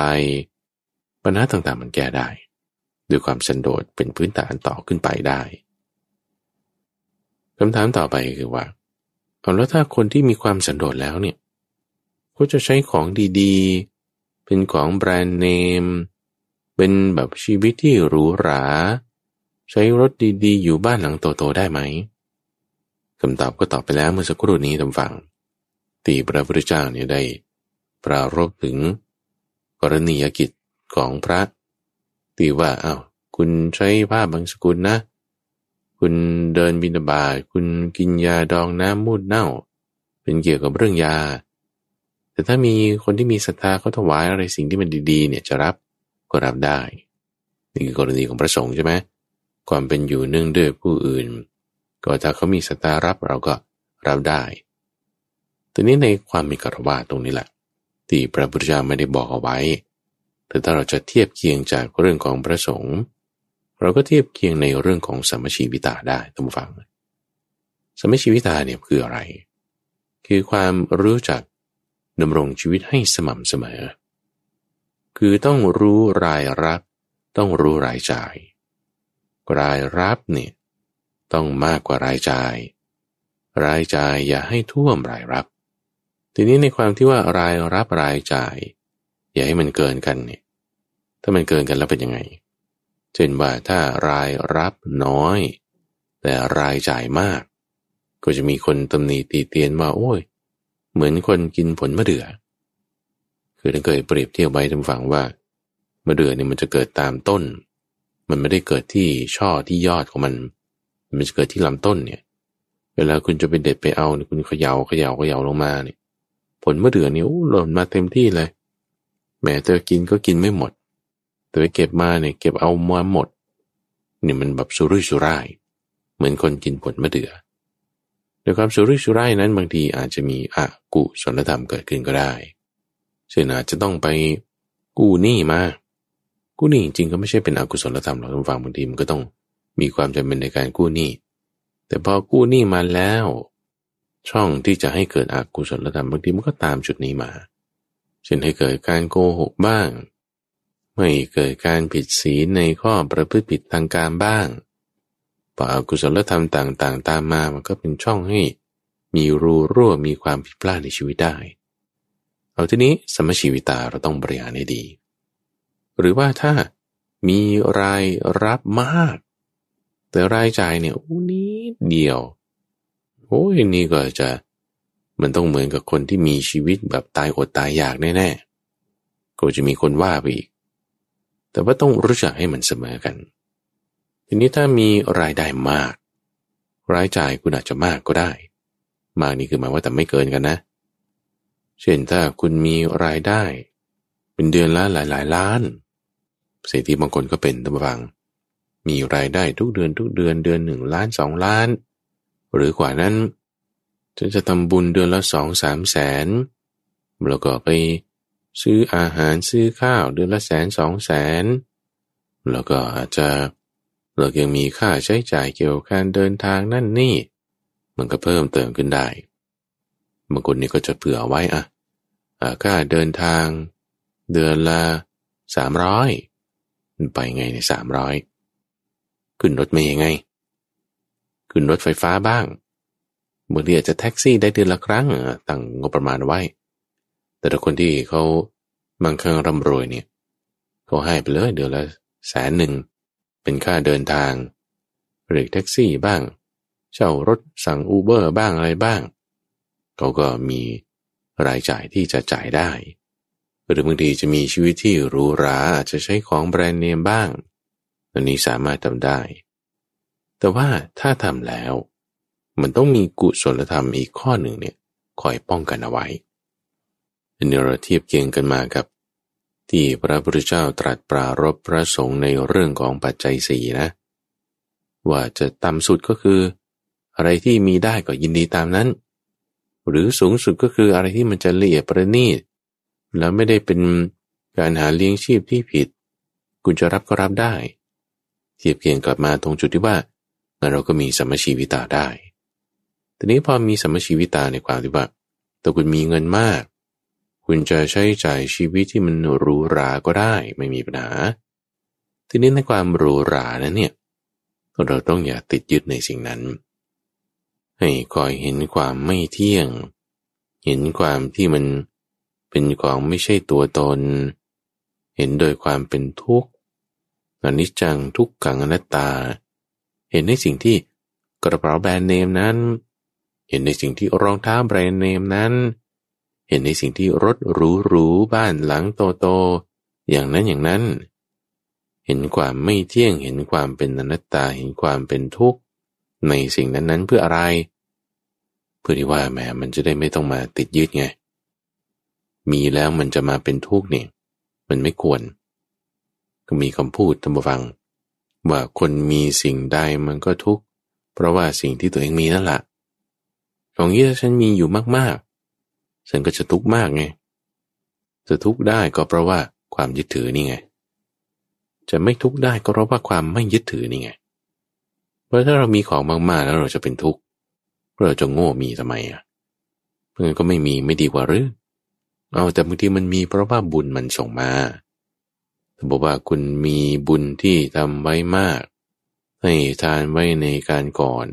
ปัญหาต่างๆมันแก้ได้ ด้วยความสันโดษเป็นพื้นฐานต่อขึ้นไปได้คำถามต่อไปคือว่า เอาแล้วถ้าคนที่มีความสันโดษแล้วเนี่ยเขาจะใช้ของดีๆ เป็นของแบรนด์เนม เป็นแบบชีวิตที่หรูหรา ใช้รถดีๆ อยู่บ้านหลังโตๆได้ไหมคำตอบก็ตอบไปแล้วเมื่อสักครู่นี้ทำฟังตีพระพุทธเจ้าเนี่ยได้ปรารบถึง กรณียกิจของพระตีว่าอา้าวคุณใช้ผ้าบางสกุลนะ คุณเดินบินบาตคุณกินยาดองน้ำมูดเน่า เป็นเกี่ยวกับเรื่องยา แต่ถ้ามีคนที่มีศรัทธาเขาถวายอะไรสิ่งที่มันดีๆ เนี่ยจะรับก็รับได้ นี่คือกรณีของพระสงฆ์ใช่ไหมความเป็นอยู่เนื่องด้วยผู้อื่น ก็ถ้าเขามีศรัทธารับเราก็รับได้ทีนี้ในความมีกรวาตรงนี้แหละที่พระพุทธเจ้าไม่ได้บอกเอาไว้แต่ถ้าเราจะเทียบเคียงจากเรื่องของพระสงฆ์ เราก็เทียบเคียงในเรื่องของสมชีวิตาได้ท่านผู้ฟังสมชีวิตาเนี่ยคืออะไร คือความรู้จักดำรงชีวิตให้สม่ำเสมอ คือต้องรู้รายรับ ต้องรู้รายจ่าย รายรับเนี่ยต้องมากกว่ารายจ่าย รายจ่ายอย่าให้ท่วมรายรับ ทีนี้ในความที่ว่ารายรับรายจ่าย อย่าให้มันเกินกันเนี่ยถ้ามันเกินกันแล้วเป็นยังไง เช่นว่าถ้ารายรับน้อย แต่รายจ่ายมาก ก็จะมีคนตำหนิตีเตียนว่าโอ้ย เหมือนคนกินผลมะเดื่อ คือถ้าเคยเปรียบเทียบไว้ทำฝังว่ามะเดื่อเนี่ยมันจะเกิดตามต้น มันไม่ได้เกิดที่ช่อที่ยอดของมัน มันจะเกิดที่ลำต้นเนี่ย เวลาคุณจะไปเด็ดไปเอาเนี่ยคุณเขยา่าเขยา่าเขย่าลงมาเนี่ยผลมะเดื่อนี่หล่นมาเต็มที่เลยแม้จะกินก็กินไม่หมด แต่ไปเก็บมาเนี่ยเก็บเอามาหมดนี่มันแบบสุรุ่ยสุร่าย เหมือนคนกินผลมะเดื่อในความสุรุ่ยสุร่ายนั้นบางทีอาจจะมีอกุศลธรรมเกิดขึ้นก็ได้เช่นอาจจะต้องไปกู้หนี้มา กู้หนี้จริงก็ไม่ใช่เป็นอกุศลธรรมหรอกท่านฟังบางทีมันก็ต้องมีความจำเป็นในการกู้หนี้ แต่พอกู้หนี้มาแล้ว ช่องที่จะให้เกิดอกุศลธรรมบางทีมันก็ตามจุดนี้มา เช่นให้เกิดการโกหกบ้าง ไม่เกิดการผิดศีลในข้อประพฤติผิดทางการบ้างพออกุศลธรรมต่างๆ ตามมามันก็เป็นช่องให้ มีรูรั่วมีความผิดพลาดในชีวิตได้ เอาทีนี้สมชีวิตาเราต้องบริหารให้ดี หรือว่าถ้ามีรายรับมาก แต่รายจ่ายเนี่ยอู้นี้เดียวโอ้ยนี่ก็จะมันต้องเหมือนกับคนที่มีชีวิตแบบตายอดตายอยากแน่ๆก็จะมีคนว่าไปอีก แต่ว่าต้องรู้จักให้มันเสมอกัน ทีนี้ถ้ามีรายได้มาก รายจ่ายคุณอาจจะมากก็ได้ มากนี่คือหมายว่าแต่ไม่เกินกันนะ เช่นถ้าคุณมีรายได้ เป็นเดือนละหลายๆล้านเศรษฐีบางคนก็เป็นตั้งฟัง มีรายได้ทุกเดือนทุกเดือนเดือนหนึ่งล้านสองล้าน หรือกว่านั้นฉันจะทำบุญเดือนละสองสามแสนแล้วก็ไป ซื้ออาหารซื้อข้าวเดือนละแสนสองแสน แล้วก็อาจจะเรายังมีค่าใช้จ่ายเกี่ยวกับการเดินทางนั่นนี่ มันก็เพิ่มเติมขึ้นได้บางคนนี่ก็จะเผื่อไว้อะค่าเดินทาง เดือนละสามร้อยไปไงในสามร้อยขึ้นรถเมย์ไง ขึ้นรถไฟฟ้าบ้างบางทีอาจจะแท็กซี่ได้เดือนละครั้งตั้งงบประมาณไว้ แต่ถ้าคนที่เขาบางครั้งร่ำรวยเนี่ยเขาให้ไปเลยเดือนละแสนหนึ่ง เป็นค่าเดินทางเรียกแท็กซี่บ้าง เช่ารถสั่งอูเบอร์บ้างอะไรบ้าง เขาก็มีรายจ่ายที่จะจ่ายได้ หรือบางทีจะมีชีวิตที่หรูหราอาจจะใช้ของแบรนด์เนมบ้าง อันนี้สามารถทำได้ แต่ว่าถ้าทำแล้ว มันต้องมีกุศลธรรมอีกข้อหนึ่งเนี่ยคอยป้องกันเอาไว้ อันนี้เราเทียบเคียงกันมากับ ที่พระพุทธเจ้าตรัสปรารบพระสงฆ์ในเรื่องของปัจจัยสี่นะ ว่าจะต่ำสุดก็คือ อะไรที่มีได้ก็ยินดีตามนั้น หรือสูงสุดก็คืออะไรที่มันจะละเอียดประณีตแล้วไม่ได้เป็นการหาเลี้ยงชีพที่ผิด คุณจะรับก็รับได้ เทียบเคียงกลับมาตรงจุดที่ว่าเราก็มีสัมมชีวิตาได้ ทีนี้พอมีสัมมชีวิตาในความที่ว่าแต่คุณมีเงินมาก คุณจะใช้จ่ายชีวิตที่มันหรูหราก็ได้ไม่มีปัญหา ทีนี้ในความหรูหรานั้นเนี่ยเราต้องอย่าติดยึดในสิ่งนั้น ให้คอยเห็นความไม่เที่ยง เห็นความที่มันเป็นของไม่ใช่ตัวตน เห็นโดยความเป็นทุกข์อนิจจังทุกขังอนัตตา เห็นในสิ่งที่กระเป๋าแบรนด์เนมนั้น เห็นในสิ่งที่รองเท้าแบรนด์เนมนั้น เห็นในสิ่งที่รถหรูๆบ้านหลังโตๆอย่างนั้นอย่างนั้น เห็นความไม่เที่ยงเห็นความเป็นอนัตตาเห็นความเป็นทุกข์ในสิ่งนั้นๆเพื่ออะไร เพื่อที่ว่าแหมมันจะได้ไม่ต้องมาติดยึดไง มีแล้วมันจะมาเป็นทุกข์เนี่ยมันไม่ควร ก็มีคำพูดตามฟัง ว่าคนมีสิ่งใดมันก็ทุกข์เพราะว่าสิ่งที่ตัวเองมีนั่นแหละของนี้ถ้าฉันมีอยู่มากๆ ฉันก็จะทุกข์มากไง จะทุกข์ได้ก็เพราะว่าความยึดถือนี่ไง จะไม่ทุกข์ได้ก็เพราะว่าความไม่ยึดถือนี่ไง เพราะถ้าเรามีของมากๆแล้วเราจะเป็นทุกข์เราจะโง่มีทำไมอะเพื่อนก็ไม่มีไม่ดีกว่าหรือเอาแต่บางทีมันมีเพราะว่าบุญมันส่งมาถ้าบอกว่าคุณมีบุญที่ทำไว้มาก ให้ทานไว้ในการก่อน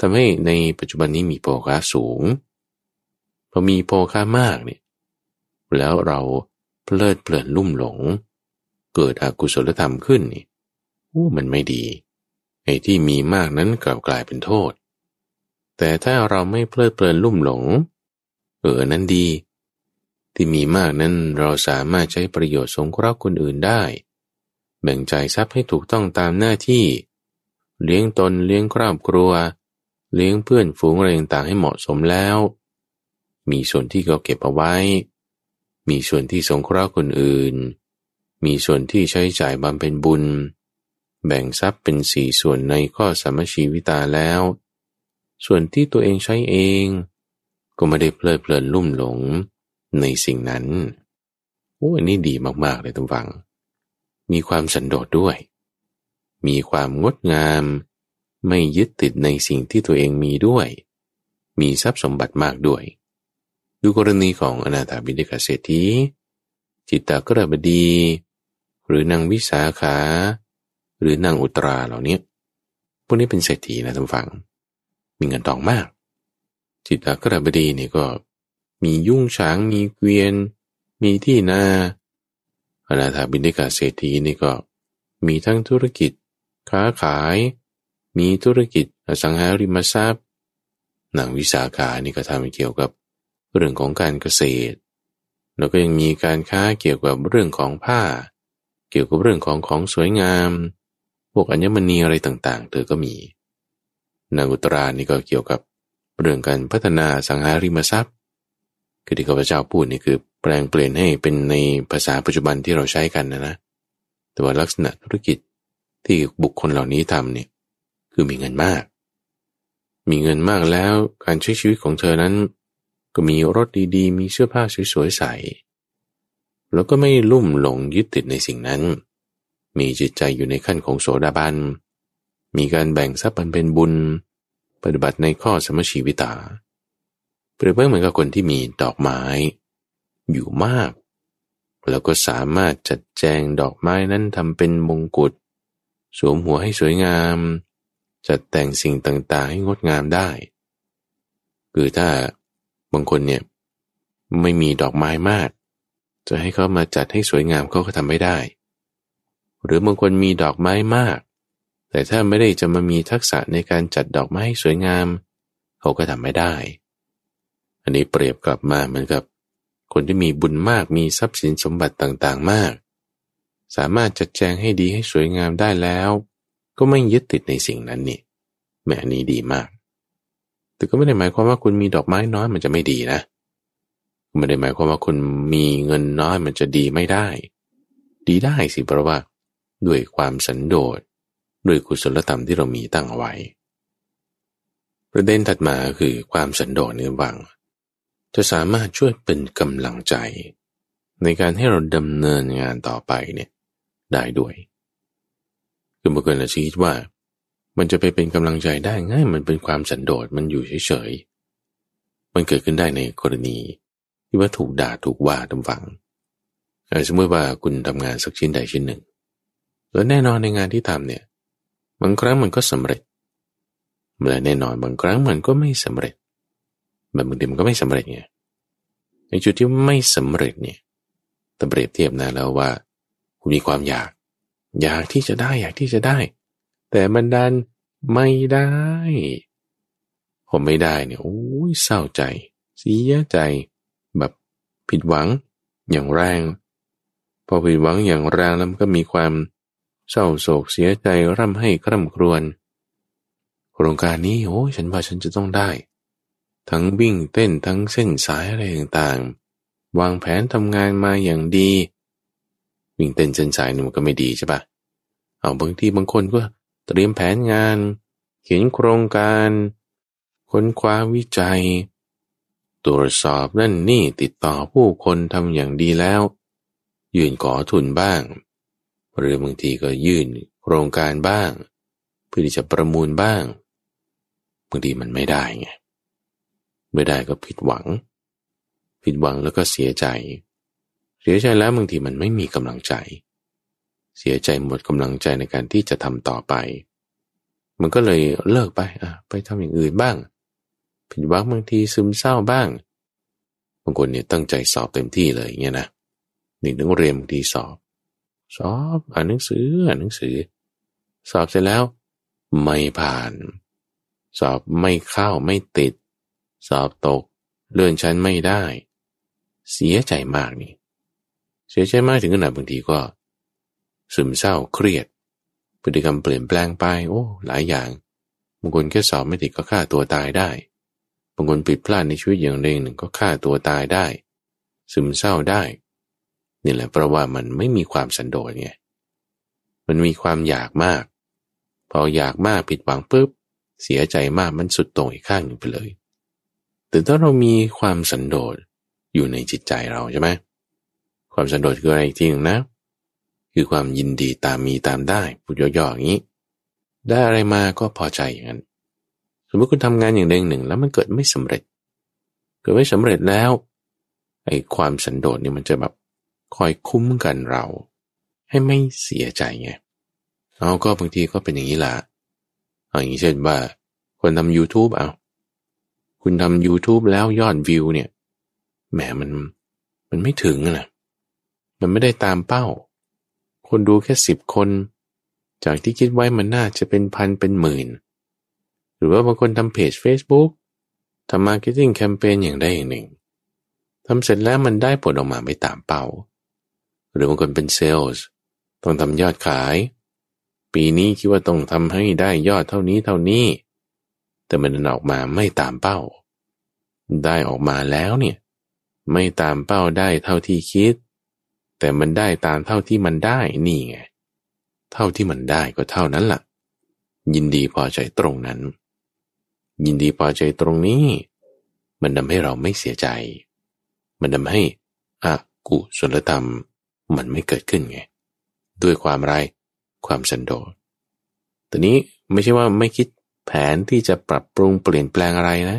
ทำให้ในปัจจุบันนี้มีโภคาสูง พอมีโภคามากเนี่ยแล้วเราเพลิดเพลินลุ่มหลง เกิดอกุศลธรรมขึ้นนี่โอ้มันไม่ดีไอ้ที่มีมากนั้นกลับกลายเป็นโทษ แต่ถ้าเราไม่เพลิดเพลินลุ่มหลง เออนั้นดี ที่มีมากนั้นเราสามารถใช้ประโยชน์สงเคราะห์คนอื่นได้ แบ่งใจทรัพย์ให้ถูกต้องตามหน้าที่ เลี้ยงตนเลี้ยงครอบครัว เลี้ยงเพื่อนฝูงอะไรต่างๆให้เหมาะสมแล้ว มีส่วนที่เราเก็บเอาไว้ มีส่วนที่สงเคราะห์คนอื่น มีส่วนที่ใช้จ่ายบำเพ็ญบุญ แบ่งทรัพย์เป็นสี่ส่วนในข้อสามชีวิตาแล้ว ส่วนที่ตัวเองใช้เอง ก็ไม่ได้เพลิดเพลินลุ่มหลงในสิ่งนั้นโอ้อันนี้ดีมากๆเลยทุกฝัง มีความสันโดษด้วย มีความงดงาม ไม่ยึดติดในสิ่งที่ตัวเองมีด้วย มีทรัพย์สมบัติมากด้วย ดูกรณีของอนาถาบิณฑิกเศรษฐีจิตตกระบดี หรือนางวิสาขา หรือนางอุตราเหล่านี้พวกนี้เป็นเศรษฐีนะท่านฟัง มีเงินทองมาก จิตตกระบดีนี่ก็มียุ่งฉางมีเกวียน มีที่นาอนาถาบิณฑิกเศรษฐีนี่ก็มีทั้งธุรกิจ ค้าขาย มีธุรกิจอสังหาริมทรัพย์นางวิสาขานี่ก็ทำเกี่ยวกับ เรื่องของการเกษตร แล้วก็ยังมีการค้าเกี่ยวกับเรื่องของผ้า เกี่ยวกับเรื่องของของสวยงาม พวกอัญมณีอะไรต่างๆ เธอก็มี นางอุตรานี่ก็เกี่ยวกับเรื่องการพัฒนาสังหาริมทรัพย์ คือที่ข้าพเจ้าพูดนี่คือแปลงเปลี่ยนให้เป็นในภาษาปัจจุบันที่เราใช้กันนะนะ แต่ว่าลักษณะธุรกิจที่บุคคลเหล่านี้ทำเนี่ยคือมีเงินมาก มีเงินมากแล้วการใช้ชีวิตของเธอนั้น ก็มีรถดีๆ มีเสื้อผ้าสวยๆใส่ แล้วก็ไม่ลุ่มหลงยึดติดในสิ่งนั้น มีจิตใจอยู่ในขั้นของโสดาบัน มีการแบ่งทรัพย์เป็นบุญ ปฏิบัติในข้อสมชีวิตา เปรียบเหมือนกับคนที่มีดอกไม้ อยู่มาก แล้วก็สามารถจัดแจงดอกไม้นั้นทำเป็นมงกุฎ สวมหัวให้สวยงาม จัดแต่งสิ่งต่างๆให้งดงามได้ คือถ้า บางคนเนี่ยไม่มีดอกไม้มาก จะให้เขามาจัดให้สวยงามเขาก็ทำไม่ได้ หรือบางคนมีดอกไม้มาก แต่ถ้าไม่ได้จะมามีทักษะในการจัดดอกไม้ให้สวยงาม เขาก็ทำไม่ได้ อันนี้เปรียบกลับมาเหมือนกับ คนที่มีบุญมากมีทรัพย์สินสมบัติต่างๆมาก สามารถจัดแจงให้ดีให้สวยงามได้แล้ว ก็ไม่ยึดติดในสิ่งนั้นนี่แม่นี้ดีมาก แต่ก็ไม่ได้หมายความว่าคุณมีดอกไม้น้อยมันจะไม่ดีนะ ไม่ได้หมายความว่าคุณมีเงินน้อยมันจะดีไม่ได้ ดีได้สิเพราะว่า ด้วยความสันโดษด้วยกุศลธรรมที่เรามีตั้งเอาไว้ ประเด็นถัดมาคือความสันโดษเนื้อวัง จะสามารถช่วยเป็นกำลังใจ ในการให้เราดำเนินงานต่อไปเนี่ยได้ด้วย คือบางคนอาจจะคิดว่า มันจะไปเป็นกำลังใจได้ง่าย มันเป็นความสันโดษมันอยู่เฉยๆ มันเกิดขึ้นได้ในกรณีที่ว่าถูกด่าถูกว่าทำฝังสมมติว่าคุณทำงานสักชิ้นใดชิ้นหนึ่ง แล้วแน่นอนในงานที่ทำเนี่ย บางครั้งมันก็สำเร็จแต่แน่นอนบางครั้งมันก็ไม่สำเร็จแบบบางทีมันก็ไม่สำเร็จไงในจุดที่ไม่สำเร็จเนี่ยแต่เปรียบเทียบนะแล้วว่า คุณมีความอยาก อยากที่จะได้อยากที่จะได้ แต่มันดันไม่ได้ ผมไม่ได้เนี่ยโอ้ยเศร้าใจ เสียใจ แบบผิดหวังอย่างแรง พอผิดหวังอย่างแรงแล้วมันก็มีความเศร้าโศกเสียใจร่ำให้คร่ำครวญโครงการนี้โอ้ฉันว่าฉันจะต้องได้ ทั้งวิ่งเต้นทั้งเส้นสายอะไรต่างๆ วางแผนทำงานมาอย่างดี วิ่งเต้นเส้นสายนี่มันก็ไม่ดีใช่ปะเอาบางทีบางคนก็ เตรียมแผนงาน เขียนโครงการ ค้นคว้าวิจัย ตรวจสอบนั่นนี่ติดต่อผู้คนทำอย่างดีแล้ว ยื่นขอทุนบ้าง หรือบางทีก็ยื่นโครงการบ้าง เพื่อที่จะประมูลบ้างบางทีมันไม่ได้ไงไม่ได้ก็ผิดหวัง ผิดหวังแล้วก็เสียใจ เสียใจแล้วบางทีมันไม่มีกำลังใจ เสียใจหมดกำลังใจในการที่จะทำต่อไป มันก็เลยเลิกไปอะไปทำอย่างอื่นบ้างผิดหวังบางทีซึมเศร้าบ้างบางคนเนี่ยตั้งใจสอบเต็มที่เลยเงี้ยนะนี่นักเรียนบางทีสอบ สอบอ่านหนังสืออ่านหนังสือ สอบเสร็จแล้ว ไม่ผ่าน สอบไม่เข้าไม่ติด สอบตก เลื่อนชั้นไม่ได้ เสียใจมากนี่ เสียใจมากถึงขนาดบางทีก็ ซึมเศร้าเครียด พฤติกรรมเปลี่ยนแปลงไป โอ้ หลายอย่างบางคนแค่สอบไม่ติดก็ฆ่าตัวตายได้บางคนผิดพลาดในชีวิตอย่างใดหนึ่งก็ฆ่าตัวตายได้ ซึมเศร้าได้นี่แหละเพราะว่ามันไม่มีความสันโดษไงมันมีความอยากมาก พออยากมากผิดหวังปุ๊บเสียใจมากมันสุดตรงอีกข้างหนึ่งไปเลย แต่ถ้าเรามีความสันโดษอยู่ในจิตใจเราใช่ไหมความสันโดษคืออะไรจริงนะ คือความยินดีตามมีตามได้พูดย่อๆอย่างนี้ ได้อะไรมาก็พอใจอย่างนั้น สมมติคุณทำงานอย่างใดหนึ่ง แล้วมันเกิดไม่สำเร็จ เกิดไม่สำเร็จแล้วไอ้ความสันโดษเนี่ยมันจะแบบคอยคุ้มกันเรา ให้ไม่เสียใจไงเอาก็บางทีก็เป็นอย่างนี้ละเอาอย่างนี้เช่นว่า คนทำ YouTube เอา คุณทำ YouTube แล้วยอดวิวเนี่ย แหมมัน มันไม่ถึงนะมันไม่ได้ตามเป้า คนดูแค่สิบคน จากที่คิดไว้มันน่าจะเป็นพันเป็นหมื่น หรือว่าบางคนทำเพจ Facebook ทำ marketing campaign อย่างใดอย่างหนึ่งทำเสร็จแล้วมันได้ผลออกมาไม่ตามเป้า หรือบางคนเป็นเซลส์ต้องทำยอดขาย ปีนี้คิดว่าต้องทำให้ได้ยอดเท่านี้เท่านี้ แต่มันออกมาไม่ตามเป้า ได้ออกมาแล้วเนี่ย ไม่ตามเป้าได้เท่าที่คิด แต่มันได้ตามเท่าที่มันได้นี่ไง เท่าที่มันได้ก็เท่านั้นละ่ะ ยินดีพอใจตรงนั้น ยินดีพอใจตรงนี้ มันทำให้เราไม่เสียใจ มันทำให้อากุศลธรรมมันไม่เกิดขึ้นไง ด้วยความไรความสันโดษแต่นี้ไม่ใช่ว่าไม่คิดแผนที่จะปรับปรุงเปลี่ยนแปลงอะไรนะ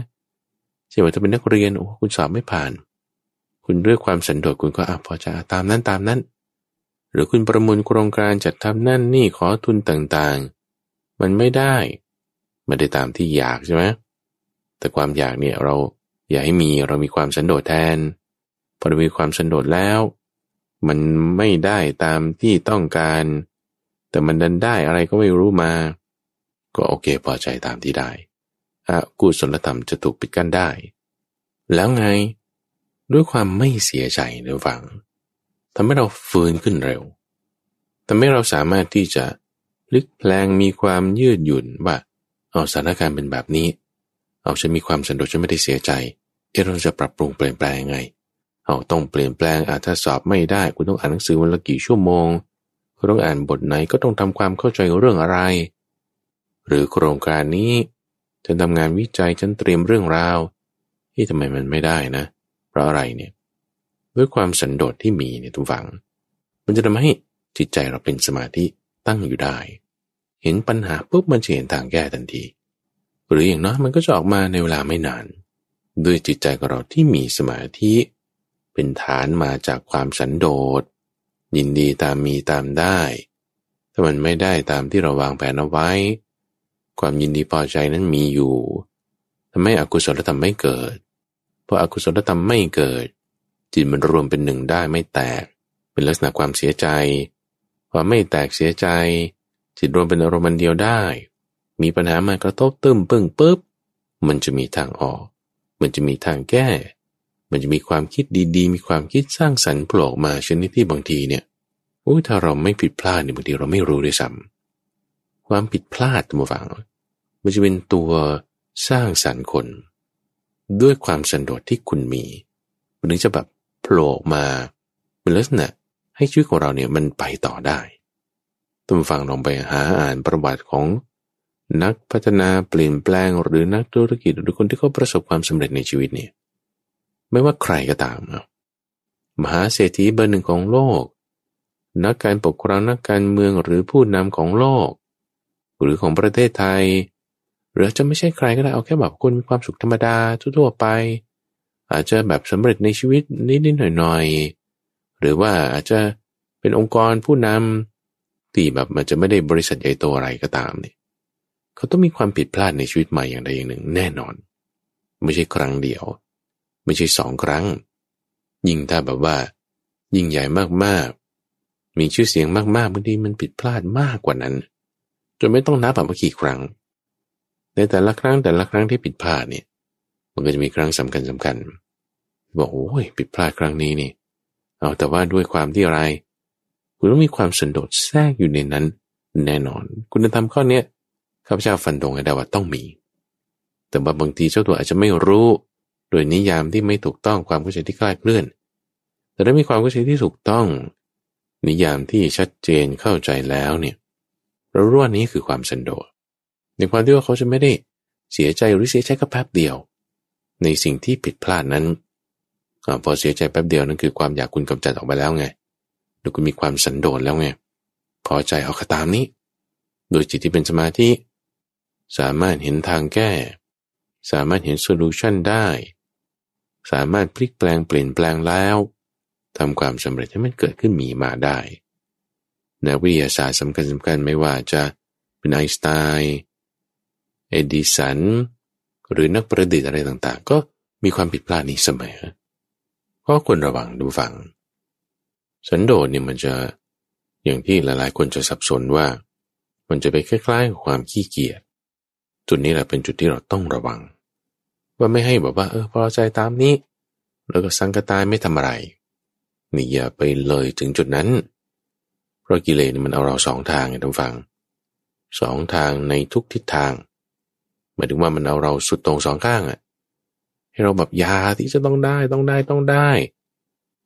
ใช่ไหมถ้าเป็นนักเรียนโอ้คุณสอบไม่ผ่าน คุณด้วยความสันโดษคุณก็อะพอจะตามนั้นตามนั้น หรือคุณประมูลโครงการจัดทำนั่นนี่ขอทุนต่างๆ มันไม่ได้ไม่ได้ตามที่อยากใช่ไหมแต่ความอยากเนี่ยเราอยากให้มีเรามีความสันโดษแทนพอเรามีความสันโดษแล้ว มันไม่ได้ตามที่ต้องการ แต่มันดันได้อะไรก็ไม่รู้มา ก็โอเคพอใจตามที่ได้อากุศลธรรมจะถูกปิดกั้นได้ แล้วไง ด้วยความไม่เสียใจในฝังทำให้เราฟื้นขึ้นเร็วทำให้เราสามารถที่จะพลิกแปลงมีความยืดหยุ่นว่าเอาสถานการณ์เป็นแบบนี้ เอาฉันมีความสันโดษฉันไม่ได้เสียใจเอเราจะปรับปรุงเปลี่ยนแปลงยังไง เอาต้องเปลี่ยนแปลงอาจจะสอบไม่ได้ คุณต้องอ่านหนังสือวันละกี่ชั่วโมงคุณต้องอ่านบทไหนก็ต้องทำความเข้าใจเรื่องอะไร หรือโครงการนี้ฉันทำงานวิจัยฉันเตรียมเรื่องราวที่ทำไมมันไม่ได้นะ เพราะอะไรเนี่ยด้วยความสันโดษที่มีเนี่ยทุกฝัง มันจะทำให้จิตใจเราเป็นสมาธิตั้งอยู่ได้ เห็นปัญหาปุ๊บมันจะเห็นทางแก้ทันที หรืออย่างน้อยมันก็จะออกมาในเวลาไม่นาน ด้วยจิตใจของเราที่มีสมาธิ เป็นฐานมาจากความสันโดษยินดีตามมีตามได้ ถ้ามันไม่ได้ตามที่เราวางแผนเอาไว้ ความยินดีพอใจนั้นมีอยู่ทำให้อกุศลธรรมไม่เกิด เพราะอากุศลธรรมไม่เกิด จิตมันรวมเป็นหนึ่งได้ไม่แตก เป็นลักษณะความเสียใจความไม่แตกเสียใจ จิตรวมเป็นอารมณ์เดียวได้ มีปัญหามากระทบตึมปึ้งปุ๊บมันจะมีทางออก มันจะมีทางแก้ มันจะมีความคิดดีๆ มีความคิดสร้างสรรค์โผล่มาชนิดที่บางทีเนี่ยโอ้ถ้าเราไม่ผิดพลาดเนี่ยบางทีเราไม่รู้ด้วยซ้ำความผิดพลาดตัวฝังมันจะเป็นตัวสร้างสรรค์คน ด้วยความสันโดษที่คุณมีมันถึงจะแบบโผล่มาเป็นลักษณะให้ชีวิตของเราเนี่ยมันไปต่อได้ต้องฟังลองไปหาอ่านประวัติของนักพัฒนาเปลี่ยนแปลงหรือนักธุรกิจหรือคนที่เขาประสบความสำเร็จในชีวิตเนี่ยไม่ว่าใครก็ตามมหาเศรษฐีเบอร์หนึ่งของโลก นักการปกครองนักการเมืองหรือผู้นำของโลก หรือของประเทศไทย หรือจะไม่ใช่ใครก็ได้เอาแค่แบบคนมีความสุขธรรมดาทั่วๆไป อาจจะแบบสำเร็จในชีวิตนิดๆหน่อยๆหรือว่าอาจจะเป็นองค์กรผู้นำที่แบบมันจะไม่ได้บริษัทใหญ่โตอะไรก็ตามเนี่ยเขาต้องมีความผิดพลาดในชีวิตใหม่อย่างใดอย่างหนึ่งแน่นอน ไม่ใช่ครั้งเดียว ไม่ใช่สองครั้ง ยิ่งถ้าแบบว่า ยิ่งใหญ่มากๆ มีชื่อเสียงมากๆบางทีมันผิดพลาดมากกว่านั้น จนไม่ต้องนับแบบกี่ครั้ง ในแต่ละครั้งแต่ละครั้งที่ผิดพลาดเนี่ยมันก็จะมีครั้งสำคัญสำคัญ บอกโอ้ยผิดพลาดครั้งนี้นี่ เอาแต่ว่าด้วยความที่อะไร คุณต้องมีความสันโดษแทรกอยู่ในนั้น แน่นอน คุณธรรมข้อเนี้ยข้าพเจ้าฟันธงให้ได้ว่าต้องมี แต่ว่าบางทีเจ้าตัวอาจจะไม่รู้ โดยนิยามที่ไม่ถูกต้องความเข้าใจที่คลาดเคลื่อน แต่ถ้ามีความเข้าใจที่ถูกต้อง นิยามที่ชัดเจนเข้าใจแล้วเนี่ยเรารู้ว่านี้คือความสันโดษ ในความที่ว่าเขาจะไม่ได้เสียใจหรือเสียใจก็แป๊บเดียว ในสิ่งที่ผิดพลาดนั้นอพอเสียใจแป๊บเดียวนั่นคือความอยากคุณกำจัดออกไปแล้วไงแล้วคุณมีความสันโดษแล้วไงพอใจเอาตามนี้ โดยจิตที่เป็นสมาธิ สามารถเห็นทางแก้ สามารถเห็น solution ได้ สามารถพลิกแพลงเปลี่ยนแปลงแล้วทำความสำเร็จให้มันเกิดขึ้นมีมาได้นักวิทยาศาสตร์สำคัญสำคัญไม่ว่าจะเป็นไอน์สไตน์ เอดิสัน หรือนักประดิษฐ์อะไรต่างๆ ก็มีความผิดพลาดนี้เสมอก็ควรระวังดูฟัง สันโดษเนี่ยมันจะอย่างที่หลายๆ คนจะสับสนว่า มันจะไปคล้ายๆกับความขี้เกียจจุดนี้แหละเป็นจุดที่เราต้องระวัง ว่าไม่ให้แบบว่า เออพอใจตามนี้ แล้วก็สังกตายไม่ทำอะไรนี่อย่าไปเลยถึงจุดนั้น เพราะกิเลสมันเอาเราสองทางไงท่านฟัง สองทางในทุกทิศทาง หมายถึงว่ามันเอาเราสุดตรงสองข้างอะให้เราแบบอยากที่จะต้องได้ต้องได้ต้องได้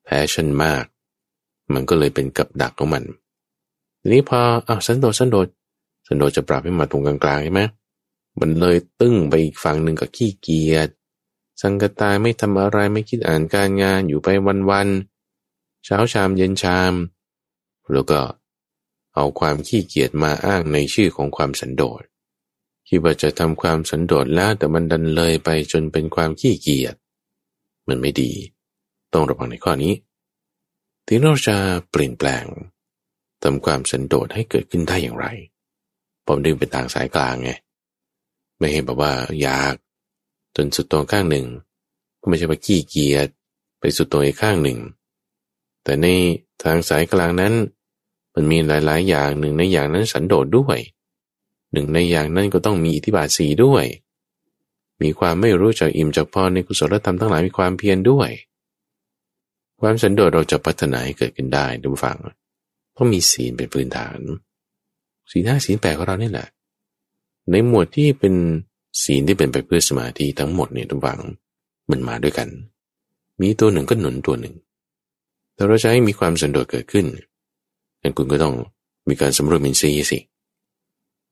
passion มาก มันก็เลยเป็นกับดักของมัน ทีนี้พออ้าวสันโดษสันโดษสันโดษจะปรับให้มาตรงกลางๆใช่ไหมมันเลยตึ้งไปอีกฝั่งหนึ่งกับขี้เกียจซังกะตายไม่ทำอะไรไม่คิดอ่านการงานอยู่ไปวันๆเช้าชามเย็นชาม แล้วก็เอาความขี้เกียจมาอ้างในชื่อของความสันโดษ คิดว่าจะทำความสันโดษแล้วแต่มันดันเลยไปจนเป็นความขี้เกียจมันไม่ดี ต้องระวังในข้อนี้ที่เราจะเปลี่ยนแปลงทำความสันโดษให้เกิดขึ้นได้อย่างไร ผมดึงเป็นทางสายกลางไงไม่เห็นแบบว่าอยาก จนสุดตรงข้างหนึ่ง ก็ไม่ใช่ว่าขี้เกียจไปสุดตรงอีกข้างหนึ่ง แต่ในทางสายกลางนั้น มันมีหลาย ๆ อย่างหนึ่งในอย่างนั้นสันโดษด้วย หนึ่งในอย่างนั้นก็ต้องมีอิทธิบาทสีด้วย มีความไม่รู้จักอิ่มจากพรในกุศลธรรมทั้งหลายมีความเพียรด้วย ความสันโดษเราจะพัฒนาให้เกิดขึ้นได้ดูฟังต้องมีศีลเป็นพื้นฐานศีลห้าศีลแปดของเราเนี่ยแหละ ในหมวดที่เป็นศีลที่เป็นไปเพื่อสมาธิทั้งหมดเนี่ยทุกฝังมันมาด้วยกัน มีตัวหนึ่งก็หนุนตัวหนึ่ง แต่เราจะให้มีความสันโดษเกิดขึ้นนั่นคุณก็ต้องมีการสำรวจมินซีสิ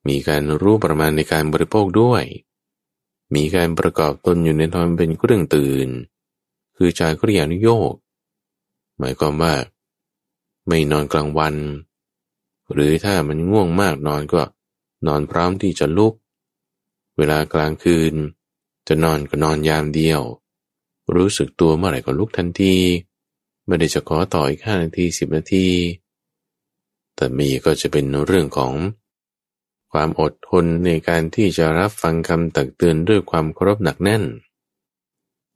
มีการรู้ประมาณในการบริโภคด้วย มีการประกอบตนอยู่ในทอนเป็นเครื่องตื่น คือจากริยานุโยกหมายความว่า ไม่นอนกลางวัน หรือถ้ามันง่วงมากนอนก็นอนพร้อมที่จะลุก เวลากลางคืน จะนอนก็นอนยามเดียว รู้สึกตัวเมื่อไหร่ก็ลุกทันทีไม่ได้จะขอต่ออีกห้านาทีสิบนาที แต่มีก็จะเป็นเรื่องของ ความอดทนในการที่จะรับฟังคำตักเตือนด้วยความเคารพหนักแน่น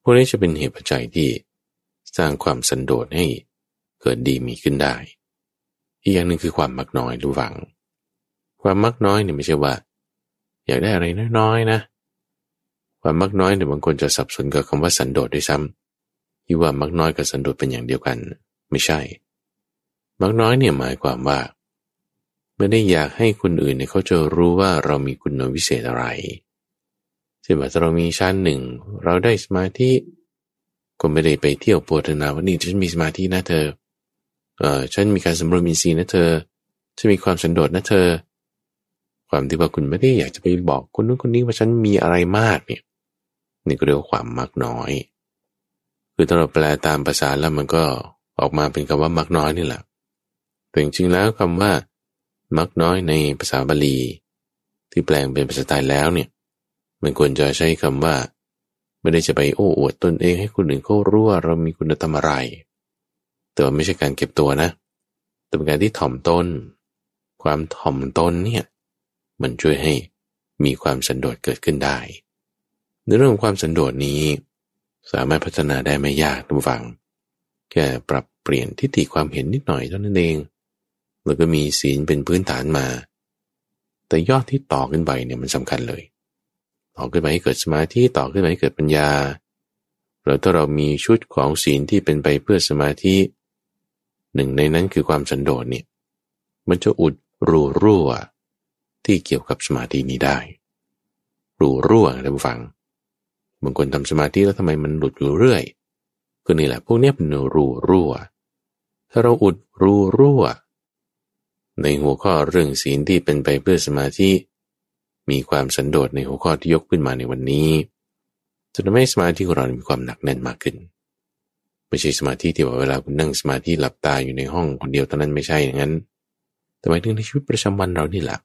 พวกนี้จะเป็นเหตุปัจจัยที่สร้างความสันโดษให้เกิดดีมีขึ้นได้ อีกอย่างหนึ่งคือความมักน้อยรู้วัง ความมักน้อยเนี่ยไม่ใช่ว่า อยากได้อะไรน้อยๆนะ ความมักน้อยเนี่ยบางคนจะสับสนกับคำว่าสันโดษด้วยซ้ำที่ว่ามักน้อยกับสันโดษเป็นอย่างเดียวกัน ไม่ใช่ มักน้อยเนี่ยหมายความว่า ไม่ได้อยากให้คนอื่นเนี่ยเขาจะรู้ว่าเรามีคุณวิเศษอะไรเช่นว่าเรามีชั้นหนึ่ง เราได้สมาธิก็ไม่ได้ไปเที่ยวโปรธนาว่านี่ฉันมีสมาธินะเธอ เออฉันมีการสำรวมอินทรีย์นะเธอ ฉันมีความสันโดษนะเธอ ความที่ว่าคุณไม่ได้อยากจะไปบอกคนนู้นคนนี้ว่าฉันมีอะไรมากเนี่ย นี่ก็เรียกว่าความมักน้อย คือถ้าเราแปลตามภาษาแล้วมันก็ออกมาเป็นคำว่ามักน้อยนี่แหละแต่จริงๆแล้วคำว่า มักน้อยในภาษาบาลี ที่แปลงเป็นภาษาไทยแล้วเนี่ย มันควรจะใช้คำว่า ไม่ได้จะไปโอ้อวดตนเองให้คนอื่นเขารู้ว่าเรามีคุณธรรมอะไร แต่ว่าไม่ใช่การเก็บตัวนะแต่เป็นการที่ถ่อมตนความถ่อมตนเนี่ยมันช่วยให้มีความสันโดษเกิดขึ้นได้ ในเรื่องความสันโดษนี้ สามารถพัฒนาได้ไม่ยากทุกฝัง แค่ปรับเปลี่ยนทิฏฐิความเห็นนิดหน่อยเท่านั้นเอง แล้วก็มีศีลเป็นพื้นฐานมา แต่ยอดที่ต่อขึ้นไปเนี่ยมันสำคัญเลย ต่อขึ้นไปให้เกิดสมาธิต่อขึ้นไปให้เกิดปัญญาแล้วถ้าเรามีชุดของศีลที่เป็นไปเพื่อสมาธิหนึ่งในนั้นคือความสันโดษเนี่ยมันจะอุดรูรั่ว ที่เกี่ยวกับสมาธินี้ได้ รูรั่วท่านผู้ฟังบางคนทำสมาธิแล้วทำไมมันหลุดอยู่เรื่อยก็นี่แหละพวกนี้เป็นรูรั่ว ถ้าเราอุดรูรั่ว ในหัวข้อเรื่องศีลที่เป็นไปเพื่อสมาธิ มีความสันโดษในหัวข้อที่ยกขึ้นมาในวันนี้จะทำให้สมาธิของเรา มีความหนักแน่นมากขึ้น ไม่ใช่สมาธิที่ว่าเวลาคุณนั่งสมาธิหลับตาอยู่ในห้องคนเดียวเท่านั้นไม่ใช่อย่างนั้น แต่หมายถึงในชีวิตประจำวันเรานี่แหละ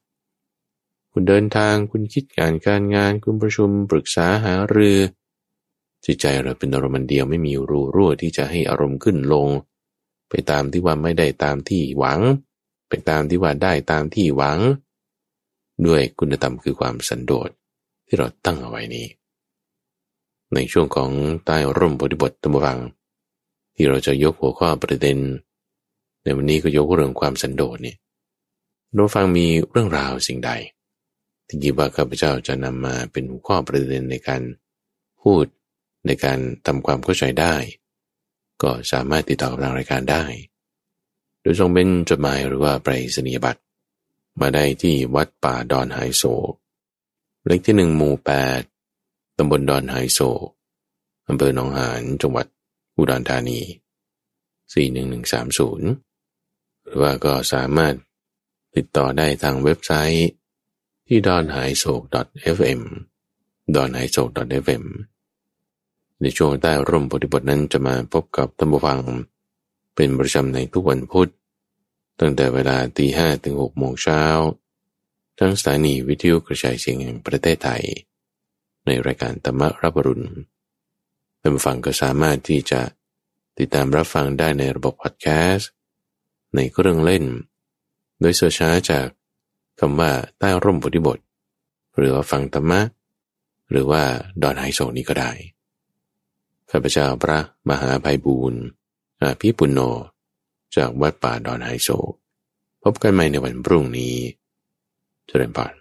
คุณเดินทางคุณคิดการการงาน คุณประชุมปรึกษาหารือจิตใจเราเป็นอารมณ์เดียวไม่มีรูรั่วที่จะให้อารมณ์ขึ้นลง ไปตามที่ว่าไม่ได้ตามที่หวัง ไปตามที่ว่าได้ตามที่หวัง ด้วยคุณธรรมคือความสันโดษที่เราตั้งเอาไว้นี้ ในช่วงของใต้ร่มบทบทตมวัง ที่เราจะยกหัวข้อประเด็น ในวันนี้ก็ยกเรื่องความสันโดษนี่เราฟังมีเรื่องราวสิ่งใด ที่คิดว่าข้าพเจ้าจะนำมาเป็นหัวข้อประเด็นในการพูดในการทำความเข้าใจได้ ก็สามารถติดต่อกับทางรายการได้ โดยส่งเป็นจดหมายหรือว่าไปรษณียบัตรมาได้ที่วัดป่าดอนไฮโซเลขที่หนึ่งหมู่แปดตำบลดอนไฮโซอำเภอหนองหานจังหวัดอุดรธานี 41130 หรือว่าก็สามารถติดต่อได้ทางเว็บไซต์ที่ดอนหายโศก .fm ดอนหายโศก .fm ในช่วงใต้ร่มปฏิบทนั้นจะมาพบกับท่านผู้ฟัง เป็นประจำในทุกวันพุธ ตั้งแต่เวลาตีห้ถึงหกโมงเช้าทั้งสถานีวิทยุกระจายเสียงแห่งประเทศไทย ในรายการธรรมรับรุณท่านฟังก็สามารถที่จะติดตามรับฟังได้ในระบบพอดแคสต์ ในเครื่องเล่น โดยเสิร์ชหาจากคำว่าใต้ร่มพุทธิบท หรือว่าฟังธรรมะ หรือว่าดอนไฮโซนี้ก็ได้ ข้าพเจ้าพระมหาภัยบูรณ์ อาภิปุณโญจากวัดป่าดอนไฮโซ พบกันใหม่ในวันพรุ่งนี้ เจริญพร